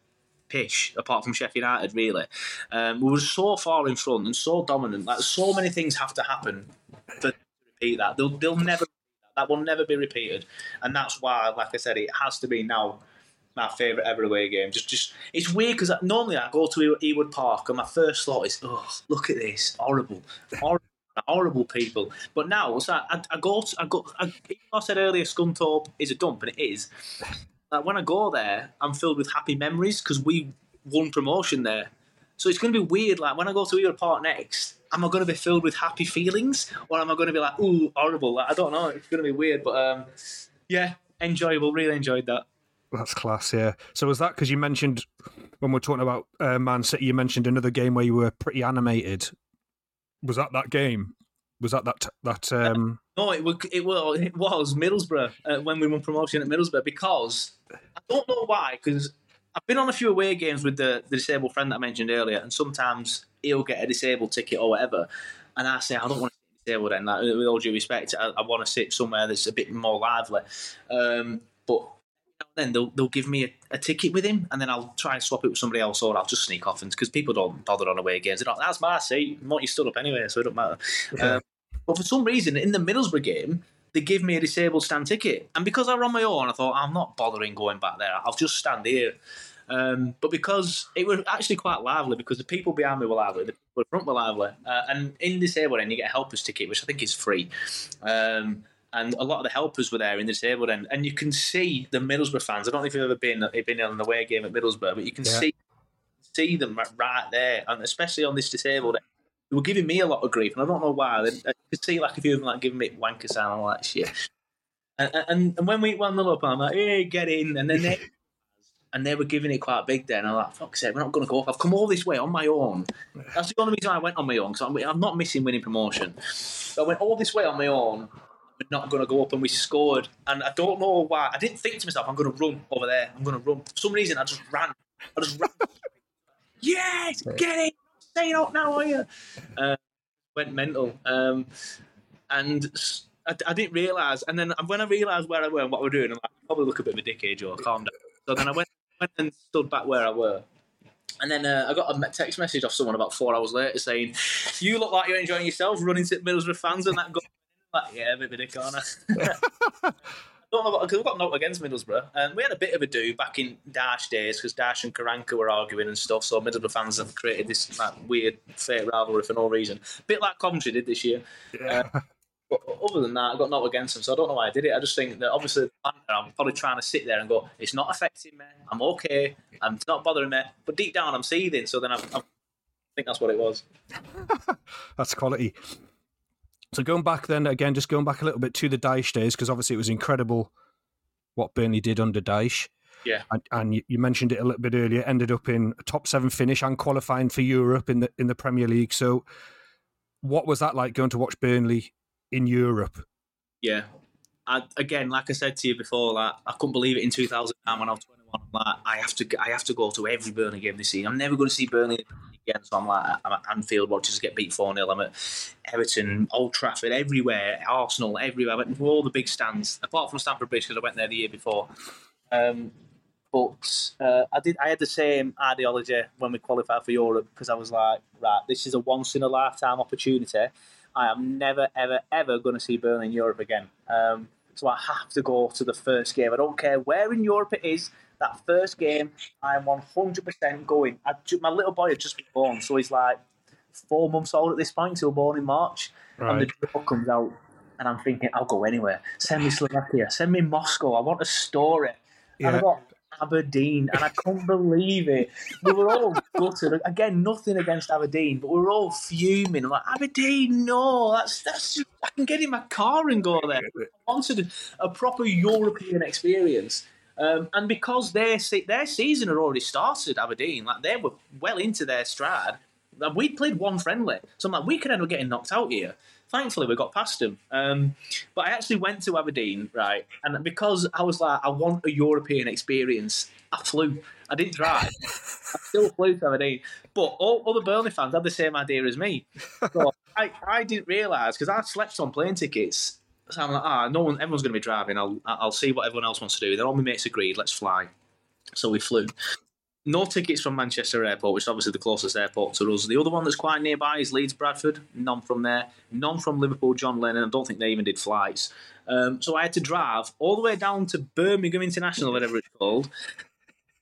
pish, apart from Sheffield United. Really, um, we were so far in front and so dominant. Like so many things have to happen to repeat that. They'll they'll never that will never be repeated, and that's why, like I said, it has to be now my favourite ever away game. Just, just it's weird because normally I go to Ewood Park and my first thought is, oh, look at this, horrible, horrible. Horrible people, but now like I, I go. To, I go. I, I said earlier, Scunthorpe is a dump, and it is. Like when I go there, I'm filled with happy memories because we won promotion there. So it's going to be weird. Like when I go to Ewood Park next, am I going to be filled with happy feelings, or am I going to be like, ooh, horrible? Like, I don't know. It's going to be weird, but um, yeah, enjoyable. Really enjoyed that. That's class, yeah. So was that because you mentioned when we're talking about uh, Man City, you mentioned another game where you were pretty animated. Was that that game? Was that that that? Um... No, it was it was it was Middlesbrough uh, when we won promotion at Middlesbrough because I don't know why because I've been on a few away games with the, the disabled friend that I mentioned earlier, and sometimes he'll get a disabled ticket or whatever, and I say I don't want to sit disabled. Then, like, with all due respect, I, I want to sit somewhere that's a bit more lively. Um, but then they'll they'll give me a, a, ticket with him, and then I'll try and swap it with somebody else, or I'll just sneak off. And because people don't bother on away games, they're not. That's my seat. I'm you stood up anyway, so it don't matter. Um, but for some reason, in the Middlesbrough game, they give me a disabled stand ticket, and because I were on my own, I thought I'm not bothering going back there. I'll just stand here. Um, but because it was actually quite lively, because the people behind me were lively, the people in front were lively, uh, and in disabled end you get a helper's ticket, which I think is free. Um, and a lot of the helpers were there in the disabled end, and you can see the Middlesbrough fans. I don't know if you've ever been eh, been on the away game at Middlesbrough, but you can yeah. see see them right there, and especially on this disabled end. They were giving me a lot of grief, and I don't know why. They, I could see like a few of them like giving me wanker sound and all that shit. And, and, and when we won the up, I'm like, "Hey, get in!" And then they and they were giving it quite big then. I'm like, fuck's sake, we're not going to go off. I've come all this way on my own. That's the only reason I went on my own because I'm, I'm, not missing winning promotion. So I went all this way on my own not going to go up, and we scored. And I don't know why. I didn't think to myself, I'm going to run over there. I'm going to run. For some reason, I just ran. I just ran. yes, get it. Stay out now, are you? Uh, went mental. Um, and I, I didn't realise. And then when I realised where I were and what we we're doing, I'm like, probably look a bit of a dickhead, Joe. Calm down. So then I went, went and stood back where I were. And then uh, I got a text message off someone about four hours later saying, "You look like you're enjoying yourself running to Middlesbrough fans, and that goal yeah, maybe they corner. I don't know because we've got note against Middlesbrough, and we had a bit of a do back in Dyche days because Dyche and Karanka were arguing and stuff. So Middlesbrough fans have created this like, weird fake rivalry for no reason, a bit like Coventry did this year. Yeah. Uh, but other than that, I've got note against them, so I don't know why I did it. I just think that obviously I'm probably trying to sit there and go, it's not affecting me. I'm okay. I'm not bothering me. But deep down, I'm seething. So then I'm, I think that's what it was. that's quality. So going back then again, just going back a little bit to the Dyche days because obviously it was incredible what Burnley did under Dyche. Yeah, and, and, you mentioned it a little bit earlier. Ended up in a top seven finish and qualifying for Europe in the in the Premier League. So, what was that like going to watch Burnley in Europe? Yeah, I, again, like I said to you before, like I couldn't believe it in 2009 when I was 21. I'm like, I have to, I have to go to every Burnley game this season. I'm never going to see Burnley again. So I'm like, I'm at Anfield watching us get beat 4 0. I'm at Everton, Old Trafford, everywhere, Arsenal, everywhere. I went all the big stands, apart from Stamford Bridge because I went there the year before. Um, but uh, I did. I had the same ideology when we qualified for Europe because I was like, right, this is a once in a lifetime opportunity. I am never, ever, ever going to see Burnley in Europe again. Um, so I have to go to the first game. I don't care where in Europe it is that first game, I'm 100% going. I, my little boy had just been born, so he's like four months old at this point. He was born in March, right. and the draw comes out, and I'm thinking, I'll go anywhere. Send me Slovakia, send me Moscow. I want a story. Yeah. And I got Aberdeen, and I couldn't believe it. We were all gutted. Again, nothing against Aberdeen, but we were all fuming. I'm like, Aberdeen, no, that's that's. Just, I can get in my car and go there. I wanted a proper European experience. Um, and because their their season had already started, Aberdeen, like they were well into their stride. We'd played one friendly, so I'm like, we could end up getting knocked out here. Thankfully, we got past them. Um, but I actually went to Aberdeen, right? And because I was like, I want a European experience, I flew. I didn't drive. I still flew to Aberdeen. But all other Burnley fans had the same idea as me. So I, I didn't realise because I slept on plane tickets so I'm like, ah, no one, everyone's going to be driving. I'll, I'll see what everyone else wants to do. Then all my mates agreed, let's fly. So we flew. no tickets from Manchester Airport, which is obviously the closest airport to us. The other one that's quite nearby is Leeds Bradford. None from there. None from Liverpool John Lennon. I don't think they even did flights. Um, so I had to drive all the way down to Birmingham International, whatever it's called,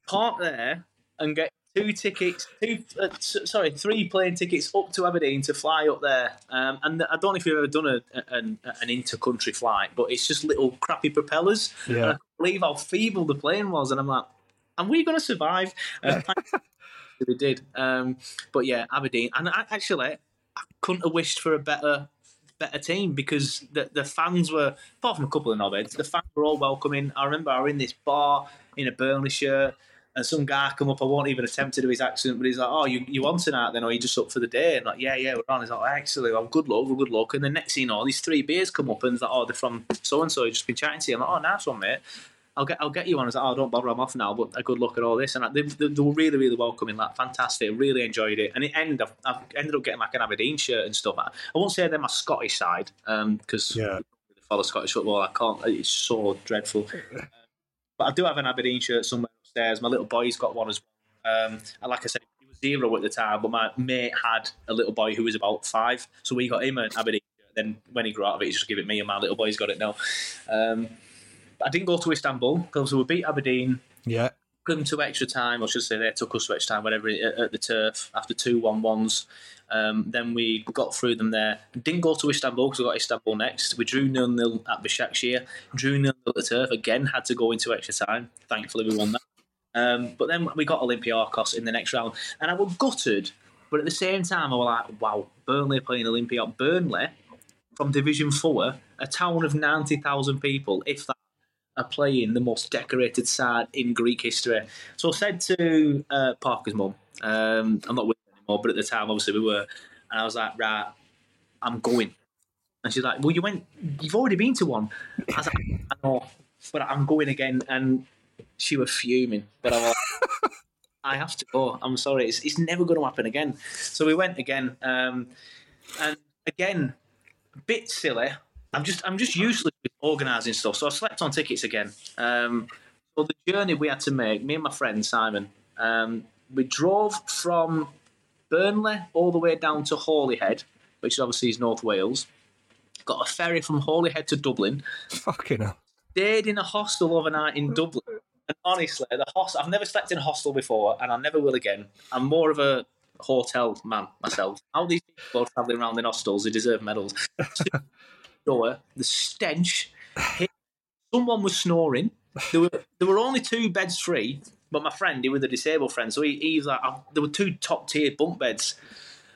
park there, and get two tickets, two uh, sorry, three plane tickets up to Aberdeen to fly up there. Um, and I don't know if you've ever done a, an, an inter-country flight, but it's just little crappy propellers. Yeah. And I can't believe how feeble the plane was, and I'm like, "Are we going to survive?" Uh, we did. Um, but yeah, Aberdeen, and I, actually, I couldn't have wished for a better. Better team because the the fans were apart from a couple of knobheads, the fans were all welcoming. I remember I was in this bar in a Burnley shirt, and some guy come up. I won't even attempt to do his accent, but he's like, "Oh, you you on tonight then, or you just up for the day?" And like, "Yeah, yeah, we're on." He's like, "Excellent, well, good luck, well, good luck." And the next thing you know, these three beers come up, and he's like, "Oh, they're from so and so." Just been chatting to you. I'm like, "Oh, nice one, mate." I'll get I'll get you one. I was like, "Oh, don't bother, I'm off now." But a good look at all this, and they, they, they were really really welcoming, like fantastic. Really enjoyed it, and it ended. I've, I've ended up getting like an Aberdeen shirt and stuff. I, I won't say they're my Scottish side, because Yeah. follow Scottish football. I can't. It's so dreadful. Um, but I do have an Aberdeen shirt somewhere upstairs. My little boy's got one as well. Um, and like I said, he was zero at the time, but my mate had a little boy who was about five, so we got him an Aberdeen. Then when he grew out of it, he just gave it me, and my little boy's got it now. Um, I didn't go to Istanbul because we beat Aberdeen Yeah. took them to extra time, or should I say they took us to extra time, whatever, at, at the turf after two one ones. Um, then we got through them there. Didn't go to Istanbul because we got Istanbul next. We drew nil nil at Başakşehir. Drew nil nil at the turf again. Had to go into extra time. Thankfully, we won that. Um, but then we got Olympiacos in the next round, and I was gutted. But at the same time, I was like, "Wow, Burnley playing Olympiacos. Burnley from Division Four, a town of ninety thousand people, if that." are playing the most decorated side in Greek history. So I said to uh, Parker's mum, um, I'm not with anymore, but at the time, obviously, we were. And I was like, right, I'm going. And she's like, well, you went, you've already been to one. I was like, I know, but I'm going again. And she was fuming. But I was like, I have to go. I'm sorry. It's, it's never going to happen again. So we went again. Um, and again, a bit silly. I'm just I'm just useless with organising stuff. So I slept on tickets again. Um, so the journey we had to make, me and my friend Simon, um, we drove from Burnley all the way down to Holyhead, which obviously is North Wales. Got a ferry from Holyhead to Dublin. Fucking hell. Stayed in a hostel overnight in Dublin. And honestly, the hostel I've never slept in a hostel before, and I never will again. I'm more of a hotel man myself. How these people are travelling around in hostels, they deserve medals. door, the stench. Someone was snoring. There were there were only two beds free, but my friend, he was a disabled friend, so he, he was like, there were two top tier bunk beds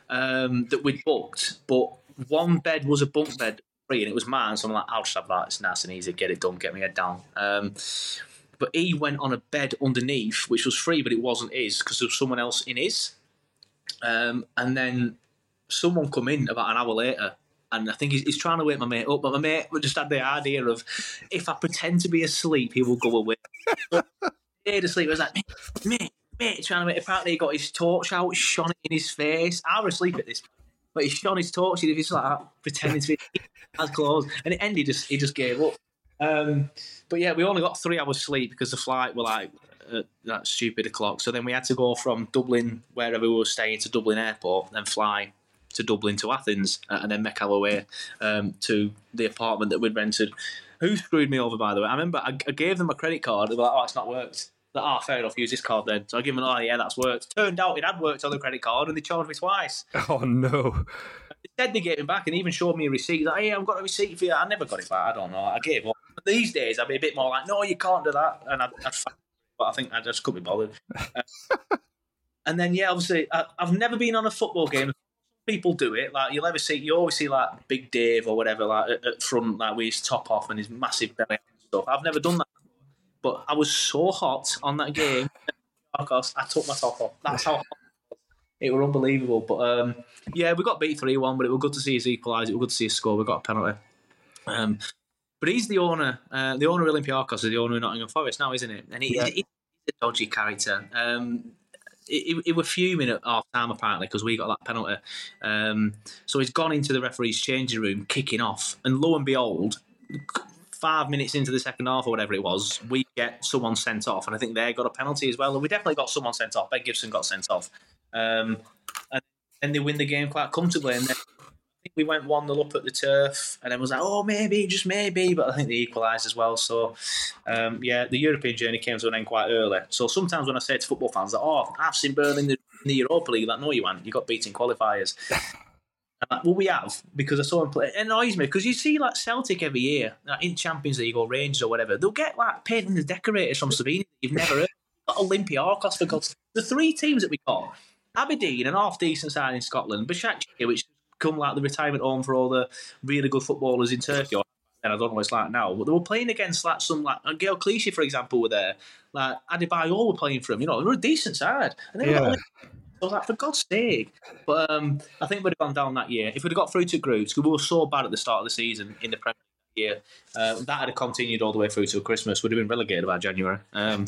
um, that we'd booked, but one bed was a bunk bed free, and it was mine. So I'm like, I'll just have that. It's nice and easy. Get it done. Get my head down. Um, but he went on a bed underneath, which was free, but it wasn't his because there was someone else in his. Um, and then someone come in about an hour later and I think he's, he's trying to wake my mate up, but my mate just had the idea of if I pretend to be asleep, he will go away. He stayed asleep. I was like, mate, mate, mate, trying to wake. Apparently, he got his torch out, shone it in his face. I was asleep at this point, but he shone his torch in his like pretending to be as close, and it ended. Just he just gave up. Um, but yeah, we only got three hours sleep because the flight were like at that stupid o'clock. So then we had to go from Dublin, wherever we were staying, to Dublin Airport, then fly to Dublin to Athens, uh, and then make our way um, to the apartment that we'd rented. Who screwed me over, by the way? I remember I, I gave them a credit card. They were like, "Oh, it's not worked." Like, oh, fair enough. Use this card then. So I give them, "Oh, yeah, that's worked." Turned out it had worked on the credit card, and they charged me twice. Oh no. Instead, they gave it back and even showed me a receipt. Like, hey, I've got a receipt for you. I never got it back. I don't know. I gave up. These days, I'd be a bit more like, "No, you can't do that," and I'd, I'd but I think I just couldn't be bothered. Uh, and then, yeah, obviously, I, I've never been on a football game people do it. Like you'll ever see, you always see like Big Dave or whatever, like at, at front, like with his top off and his massive belly and stuff. I've never done that, but I was so hot on that game. Because I took my top off. That's how hot it was. It were unbelievable. But um, yeah, we got beat three one, but it was good to see us equalise. It was good to see us score. We got a penalty. Um, but he's the owner. Uh, the owner of Olympiacos is the owner of Nottingham Forest now, isn't it? And he, Yeah. he's a dodgy character. Um, it, it, were fuming at half time apparently because we got that penalty. Um, so he's gone into the referee's changing room, kicking off, and lo and behold, five minutes into the second half or whatever it was, we get someone sent off, and I think they got a penalty as well. And we definitely got someone sent off. Ben Gibson got sent off, um, and then they win the game quite comfortably. And then we went one 0 up at the turf, and then was like, oh maybe, just maybe, but I think they equalised as well. So um, yeah, the European journey came to an end quite early. So sometimes when I say to football fans that, oh, I've seen Burnley in the, Europa League, like no, you haven't. You got beaten qualifiers. Uh, well, we have because I saw him play. It annoys me because you see like Celtic every year like, in Champions League or Rangers or whatever. They'll get like painting the decorators from Slovenia you've never heard. Got Olympiacos for God's The three teams that we got Aberdeen, an half decent side in Scotland, Başakşehir, which come like the retirement home for all the really good footballers in Turkey. And I don't know what it's like now, but they were playing against like some like Gael Clichy, for example, were there. Like Adebayor were playing for them. You know, they were a decent side, and they Yeah. were I was like, for God's sake. But um, I think we'd have gone down that year. If we'd have got through to groups, because we were so bad at the start of the season in the Premier League year, uh, that had continued all the way through to Christmas. We'd have been relegated by January. Um,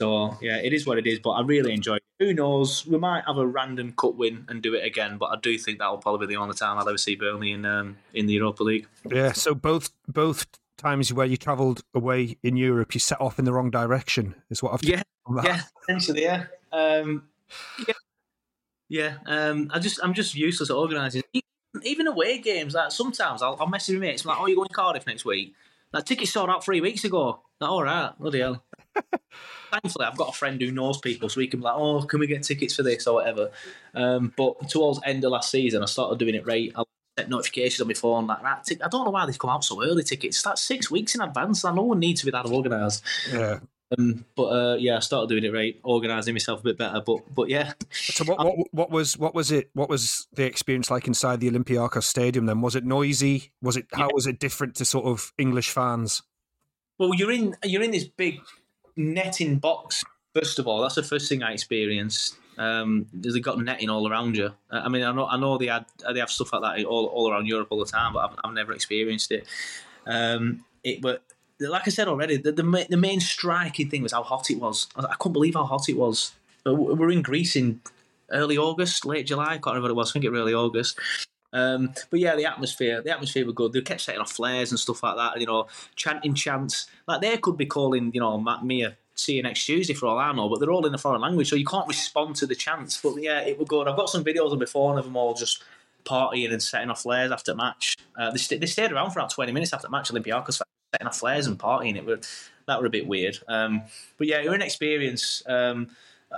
so, yeah, it is what it is, but I really enjoy it. Who knows? We might have a random cup win and do it again, but I do think that'll probably be the only time I'll ever see Burnley in um, in the Europa League. Yeah. So both both times where you travelled away in Europe, you set off in the wrong direction. Is what I've Yeah. Yeah, essentially, yeah. Um, yeah, yeah. Um, I just, I'm just useless at organising. Even away games, like sometimes I'll, I'll message my mates. I'm like, "Oh, you going to Cardiff next week?" That ticket sold out three weeks ago. Like, all right, bloody hell. Thankfully, I've got a friend who knows people, so he can be like, "Oh, can we get tickets for this or whatever?" Um, but towards end of last season, I started doing it right. I set notifications on my phone like, "Right, tic- I don't know why they've come out so early. Tickets that's six weeks in advance. I know one needs to be that organised. Yeah. Um, but uh, yeah, I started doing it right, organising myself a bit better. But but yeah, So what, what what was what was it? What was the experience like inside the Olympiacos Stadium? Then was it noisy? Was it how was it different to sort of English fans? well, you're in you're in this big netting box. First of all, that's the first thing I experienced. Um, they've got netting all around you. I mean, I know I know they had they have stuff like that all, all around Europe all the time, but I've, I've never experienced it. Um, it but like I said already, the, the the main striking thing was how hot it was. I, couldn't believe how hot it was. Uh, we We're in Greece in early August, late July. I can't remember what it was. I think it was early August. Um, but yeah, the atmosphere, the atmosphere were good. They kept setting off flares and stuff like that. You know, chanting chants like they could be calling, you know, Matt Mia. See you next Tuesday for all I know, but they're all in a foreign language, so you can't respond to the chants. But yeah, it would go. And I've got some videos of before of them all just partying and setting off flares after match. Uh, they, st- they stayed around for about twenty minutes after match. Olympiacos setting off flares and partying. It were that were a bit weird. Um, but yeah, you're an experience. Um,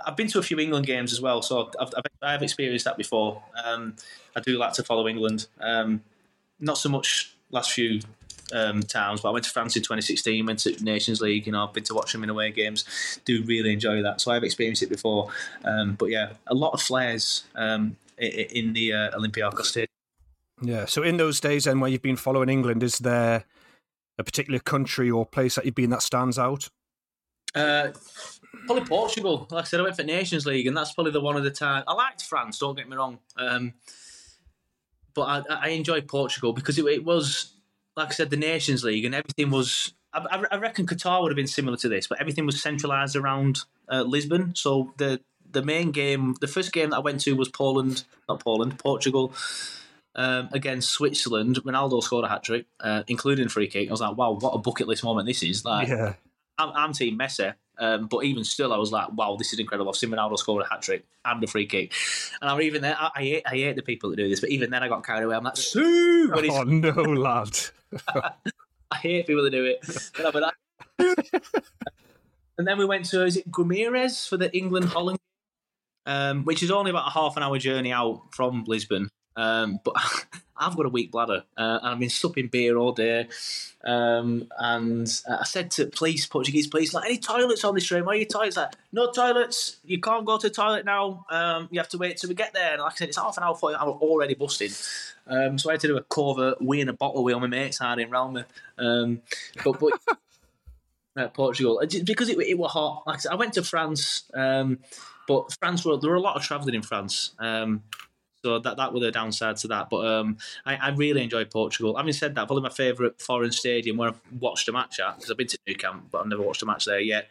I've been to a few England games as well, so I've, I've, I've experienced that before. Um, I do like to follow England. Um, not so much last few um, times, but I went to France in 2016, went to Nations League. You know, I've been to watch them in away games. Do really enjoy that. So I've experienced it before. Um, but yeah, a lot of flares um, in the uh, Olympiacos Stadium. Yeah. So in those days, then, where you've been following England, is there a particular country or place that you've been that stands out? Uh, probably Portugal. Like I said, I went for Nations League, and that's probably the one of the time. I liked France. Don't get me wrong, um, but I, I enjoyed Portugal because it, it was, like I said, the Nations League, and everything was. I, I- reckon Qatar would have been similar to this, but everything was centralised around uh, Lisbon. So the the main game, the first game that I went to was Poland, not Poland, Portugal. Um, against Switzerland, Ronaldo scored a hat trick, uh, including free kick. I was like, "Wow, what a bucket list moment this is!" Like, Yeah. I'm, I'm team Messi, um, but even still, I was like, wow, this is incredible. I've seen Ronaldo score a hat trick and a free kick. And I'm even there, I, I, hate, I hate the people that do this, but even then I got carried away. I'm like, Sue! Oh no, lad. I hate people that do it. But I'm like, and then we went to, is it Guimarães for the England Holland, um, which is only about a half an hour journey out from Lisbon. Um, but I've got a weak bladder, uh, and I've been supping beer all day. Um, and uh, I said to police, Portuguese police, like, any toilets on this train? Where are your toilets? Like, no toilets. You can't go to the toilet now. Um, you have to wait till we get there. And like I said, it's half an hour, 40 hour already busted. Um, so I had to do a cover, we in a bottle wheel my mates had in me. Um, but, but uh, Portugal, Uh, because it, it was hot. Like I, said, I went to France, um, but France were there were a lot of travelling in France. Um, so that that were the downside to that. But um, I, I really enjoyed Portugal. Having said that, probably my favourite foreign stadium where I've watched a match at because I've been to Nou Camp, but I've never watched a match there yet.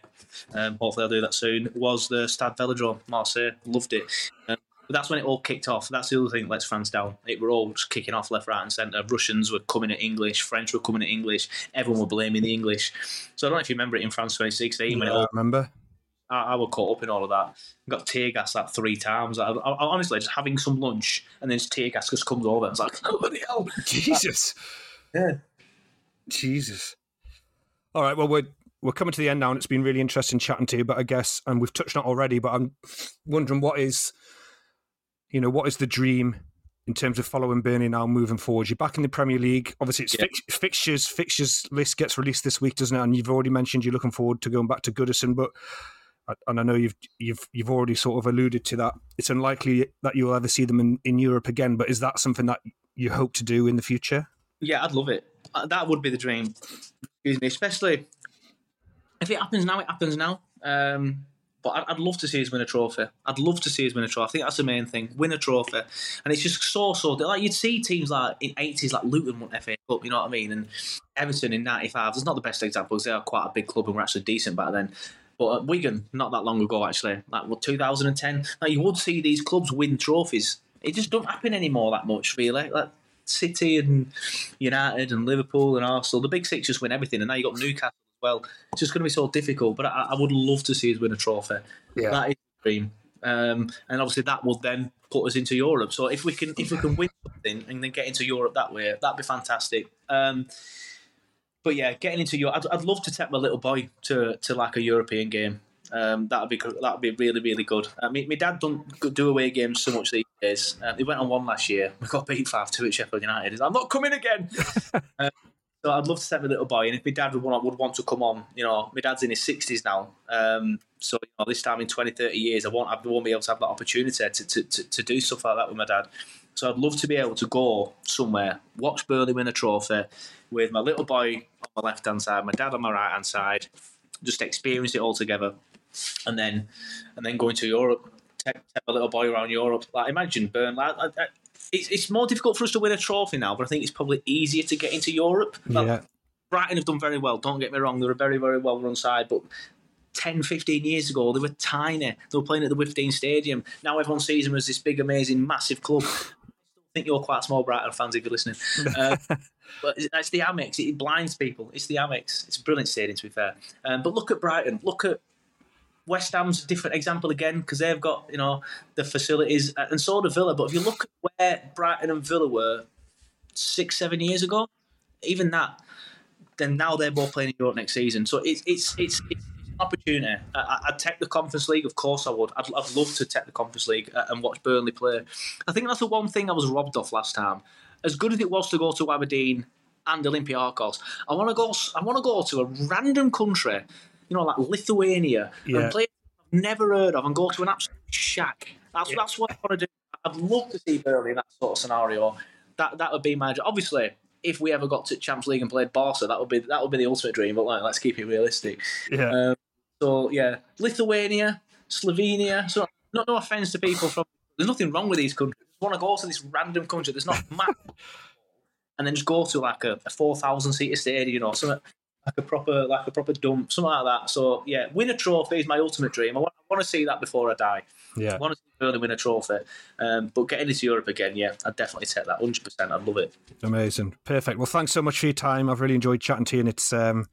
Um, hopefully, I'll do that soon. Was the Stade Velodrome, Marseille? Loved it. Um, But that's when it all kicked off. That's the other thing that lets France down. It were all just kicking off left, right, and centre. Russians were coming at English. French were coming at English. Everyone were blaming the English. So I don't know if you remember it in France 2016 when it all I remember. I, I were caught up in all of that. Got tear gas like three times. I, I, honestly, just having some lunch and then tear gas just comes over. It's like, oh, bloody hell. Jesus. Yeah. Jesus. All right. Well, we're we're coming to the end now, and it's been really interesting chatting to you. But I guess, and we've touched on it already, but I'm wondering what is, you know, what is the dream in terms of following Burnley now moving forward? You're back in the Premier League. Obviously, it's Yeah. fix, fixtures. Fixtures list gets released this week, doesn't it? And you've already mentioned you're looking forward to going back to Goodison, but. And I know you've you've you've already sort of alluded to that. It's unlikely that you'll ever see them in, in Europe again. But is that something that you hope to do in the future? Yeah, I'd love it. Uh, That would be the dream. Excuse me, especially if it happens now. It happens now. Um, but I'd, love to see us win a trophy. I'd love to see us win a trophy. I think that's the main thing. Win a trophy, and it's just so so like you'd see teams like in eighties like Luton won FA Cup. You know what I mean? And Everton in ninety five. It's not the best example because they are quite a big club and were actually decent back then. But at Wigan, not that long ago, actually, like what 2010, now you would see these clubs win trophies. It just don't happen anymore that much, really. Like City and United and Liverpool and Arsenal, the big six just win everything, and now you got Newcastle as well. It's just going to be so difficult. But I, I would love to see us win a trophy. Yeah. That is the dream, um, and obviously that would then put us into Europe. So if we can if we can win something and then get into Europe that way, that'd be fantastic. Um, but yeah, getting into Europe, I'd, I'd love to take my little boy to to like a European game. Um, that'd be that'd be really really good. I mean, my dad don't do away games so much these days. Um, he went on one last year. We got beat five two at Sheffield United. He's like, I'm not coming again. um, so I'd love to take my little boy, and if my dad would want would want to come on, you know, my dad's in his sixties now. Um, so you know, this time in 20, 30 years, I won't I won't be able to have that opportunity to, to, to, to do stuff like that with my dad. So I'd love to be able to go somewhere, watch Burnley win a trophy with my little boy on my left hand side, my dad on my right hand side, just experience it all together, and then and then going to Europe, take, take my little boy around Europe. Like imagine Burnley. I, I- it's, it's more difficult for us to win a trophy now, but I think it's probably easier to get into Europe. Like, Yeah. Brighton have done very well. Don't get me wrong; they're a very, very well run side. But 10, 15 years ago, they were tiny. They were playing at the Withdean Stadium. Now everyone sees them as this big, amazing, massive club. I think you're quite small Brighton fans if you're listening. Uh, but it's- the Amex. It blinds people. It's the Amex. It's a brilliant stadium, to be fair. Um, but look at Brighton. Look at West Ham's a different example again because they've got you know the facilities, uh, and so do Villa. But if you look at where Brighton and Villa were six, seven years ago, even that, then now they're both playing in Europe next season. So it's it's it's, it's opportunity. I, I'd take the Conference League, of course I would. I'd, I'd love to take the Conference League uh, and watch Burnley play. I think that's the one thing I was robbed of last time. As good as it was to go to Aberdeen and Olympiacos, I want to go. I want to go to a random country, you know, like Lithuania, Yeah. and play I've never heard of, and go to an absolute shack. That's that's what I want to do. I'd love to see Burnley in that sort of scenario. That that would be my obviously. If we ever got to Champions League and played Barca, that would be that would be the ultimate dream. But like, let's keep it realistic. Yeah. Um, so yeah, Lithuania, Slovenia. So not no offense to people from. There's nothing wrong with these countries. I want to go to this random country that's not mad, and then just go to like a, a four thousand seater stadium or something like a proper like a proper dump, something like that. So yeah, win a trophy is my ultimate dream. I want, I want to see that before I die. yeah. I want to see Burnley win a trophy. Um, but getting into Europe again, yeah, I'd definitely take that. Hundred percent, I'd love it. Amazing. Perfect. Well, thanks so much for your time. I've really enjoyed chatting to you, and it's um,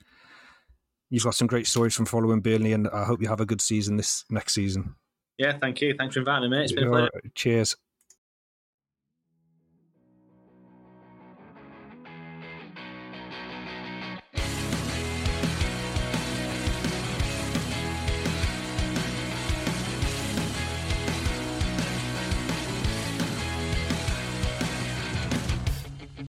you've got some great stories from following Burnley, and I hope you have a good season this next season. Yeah, thank you. Thanks for inviting me. It's been a pleasure. Cheers.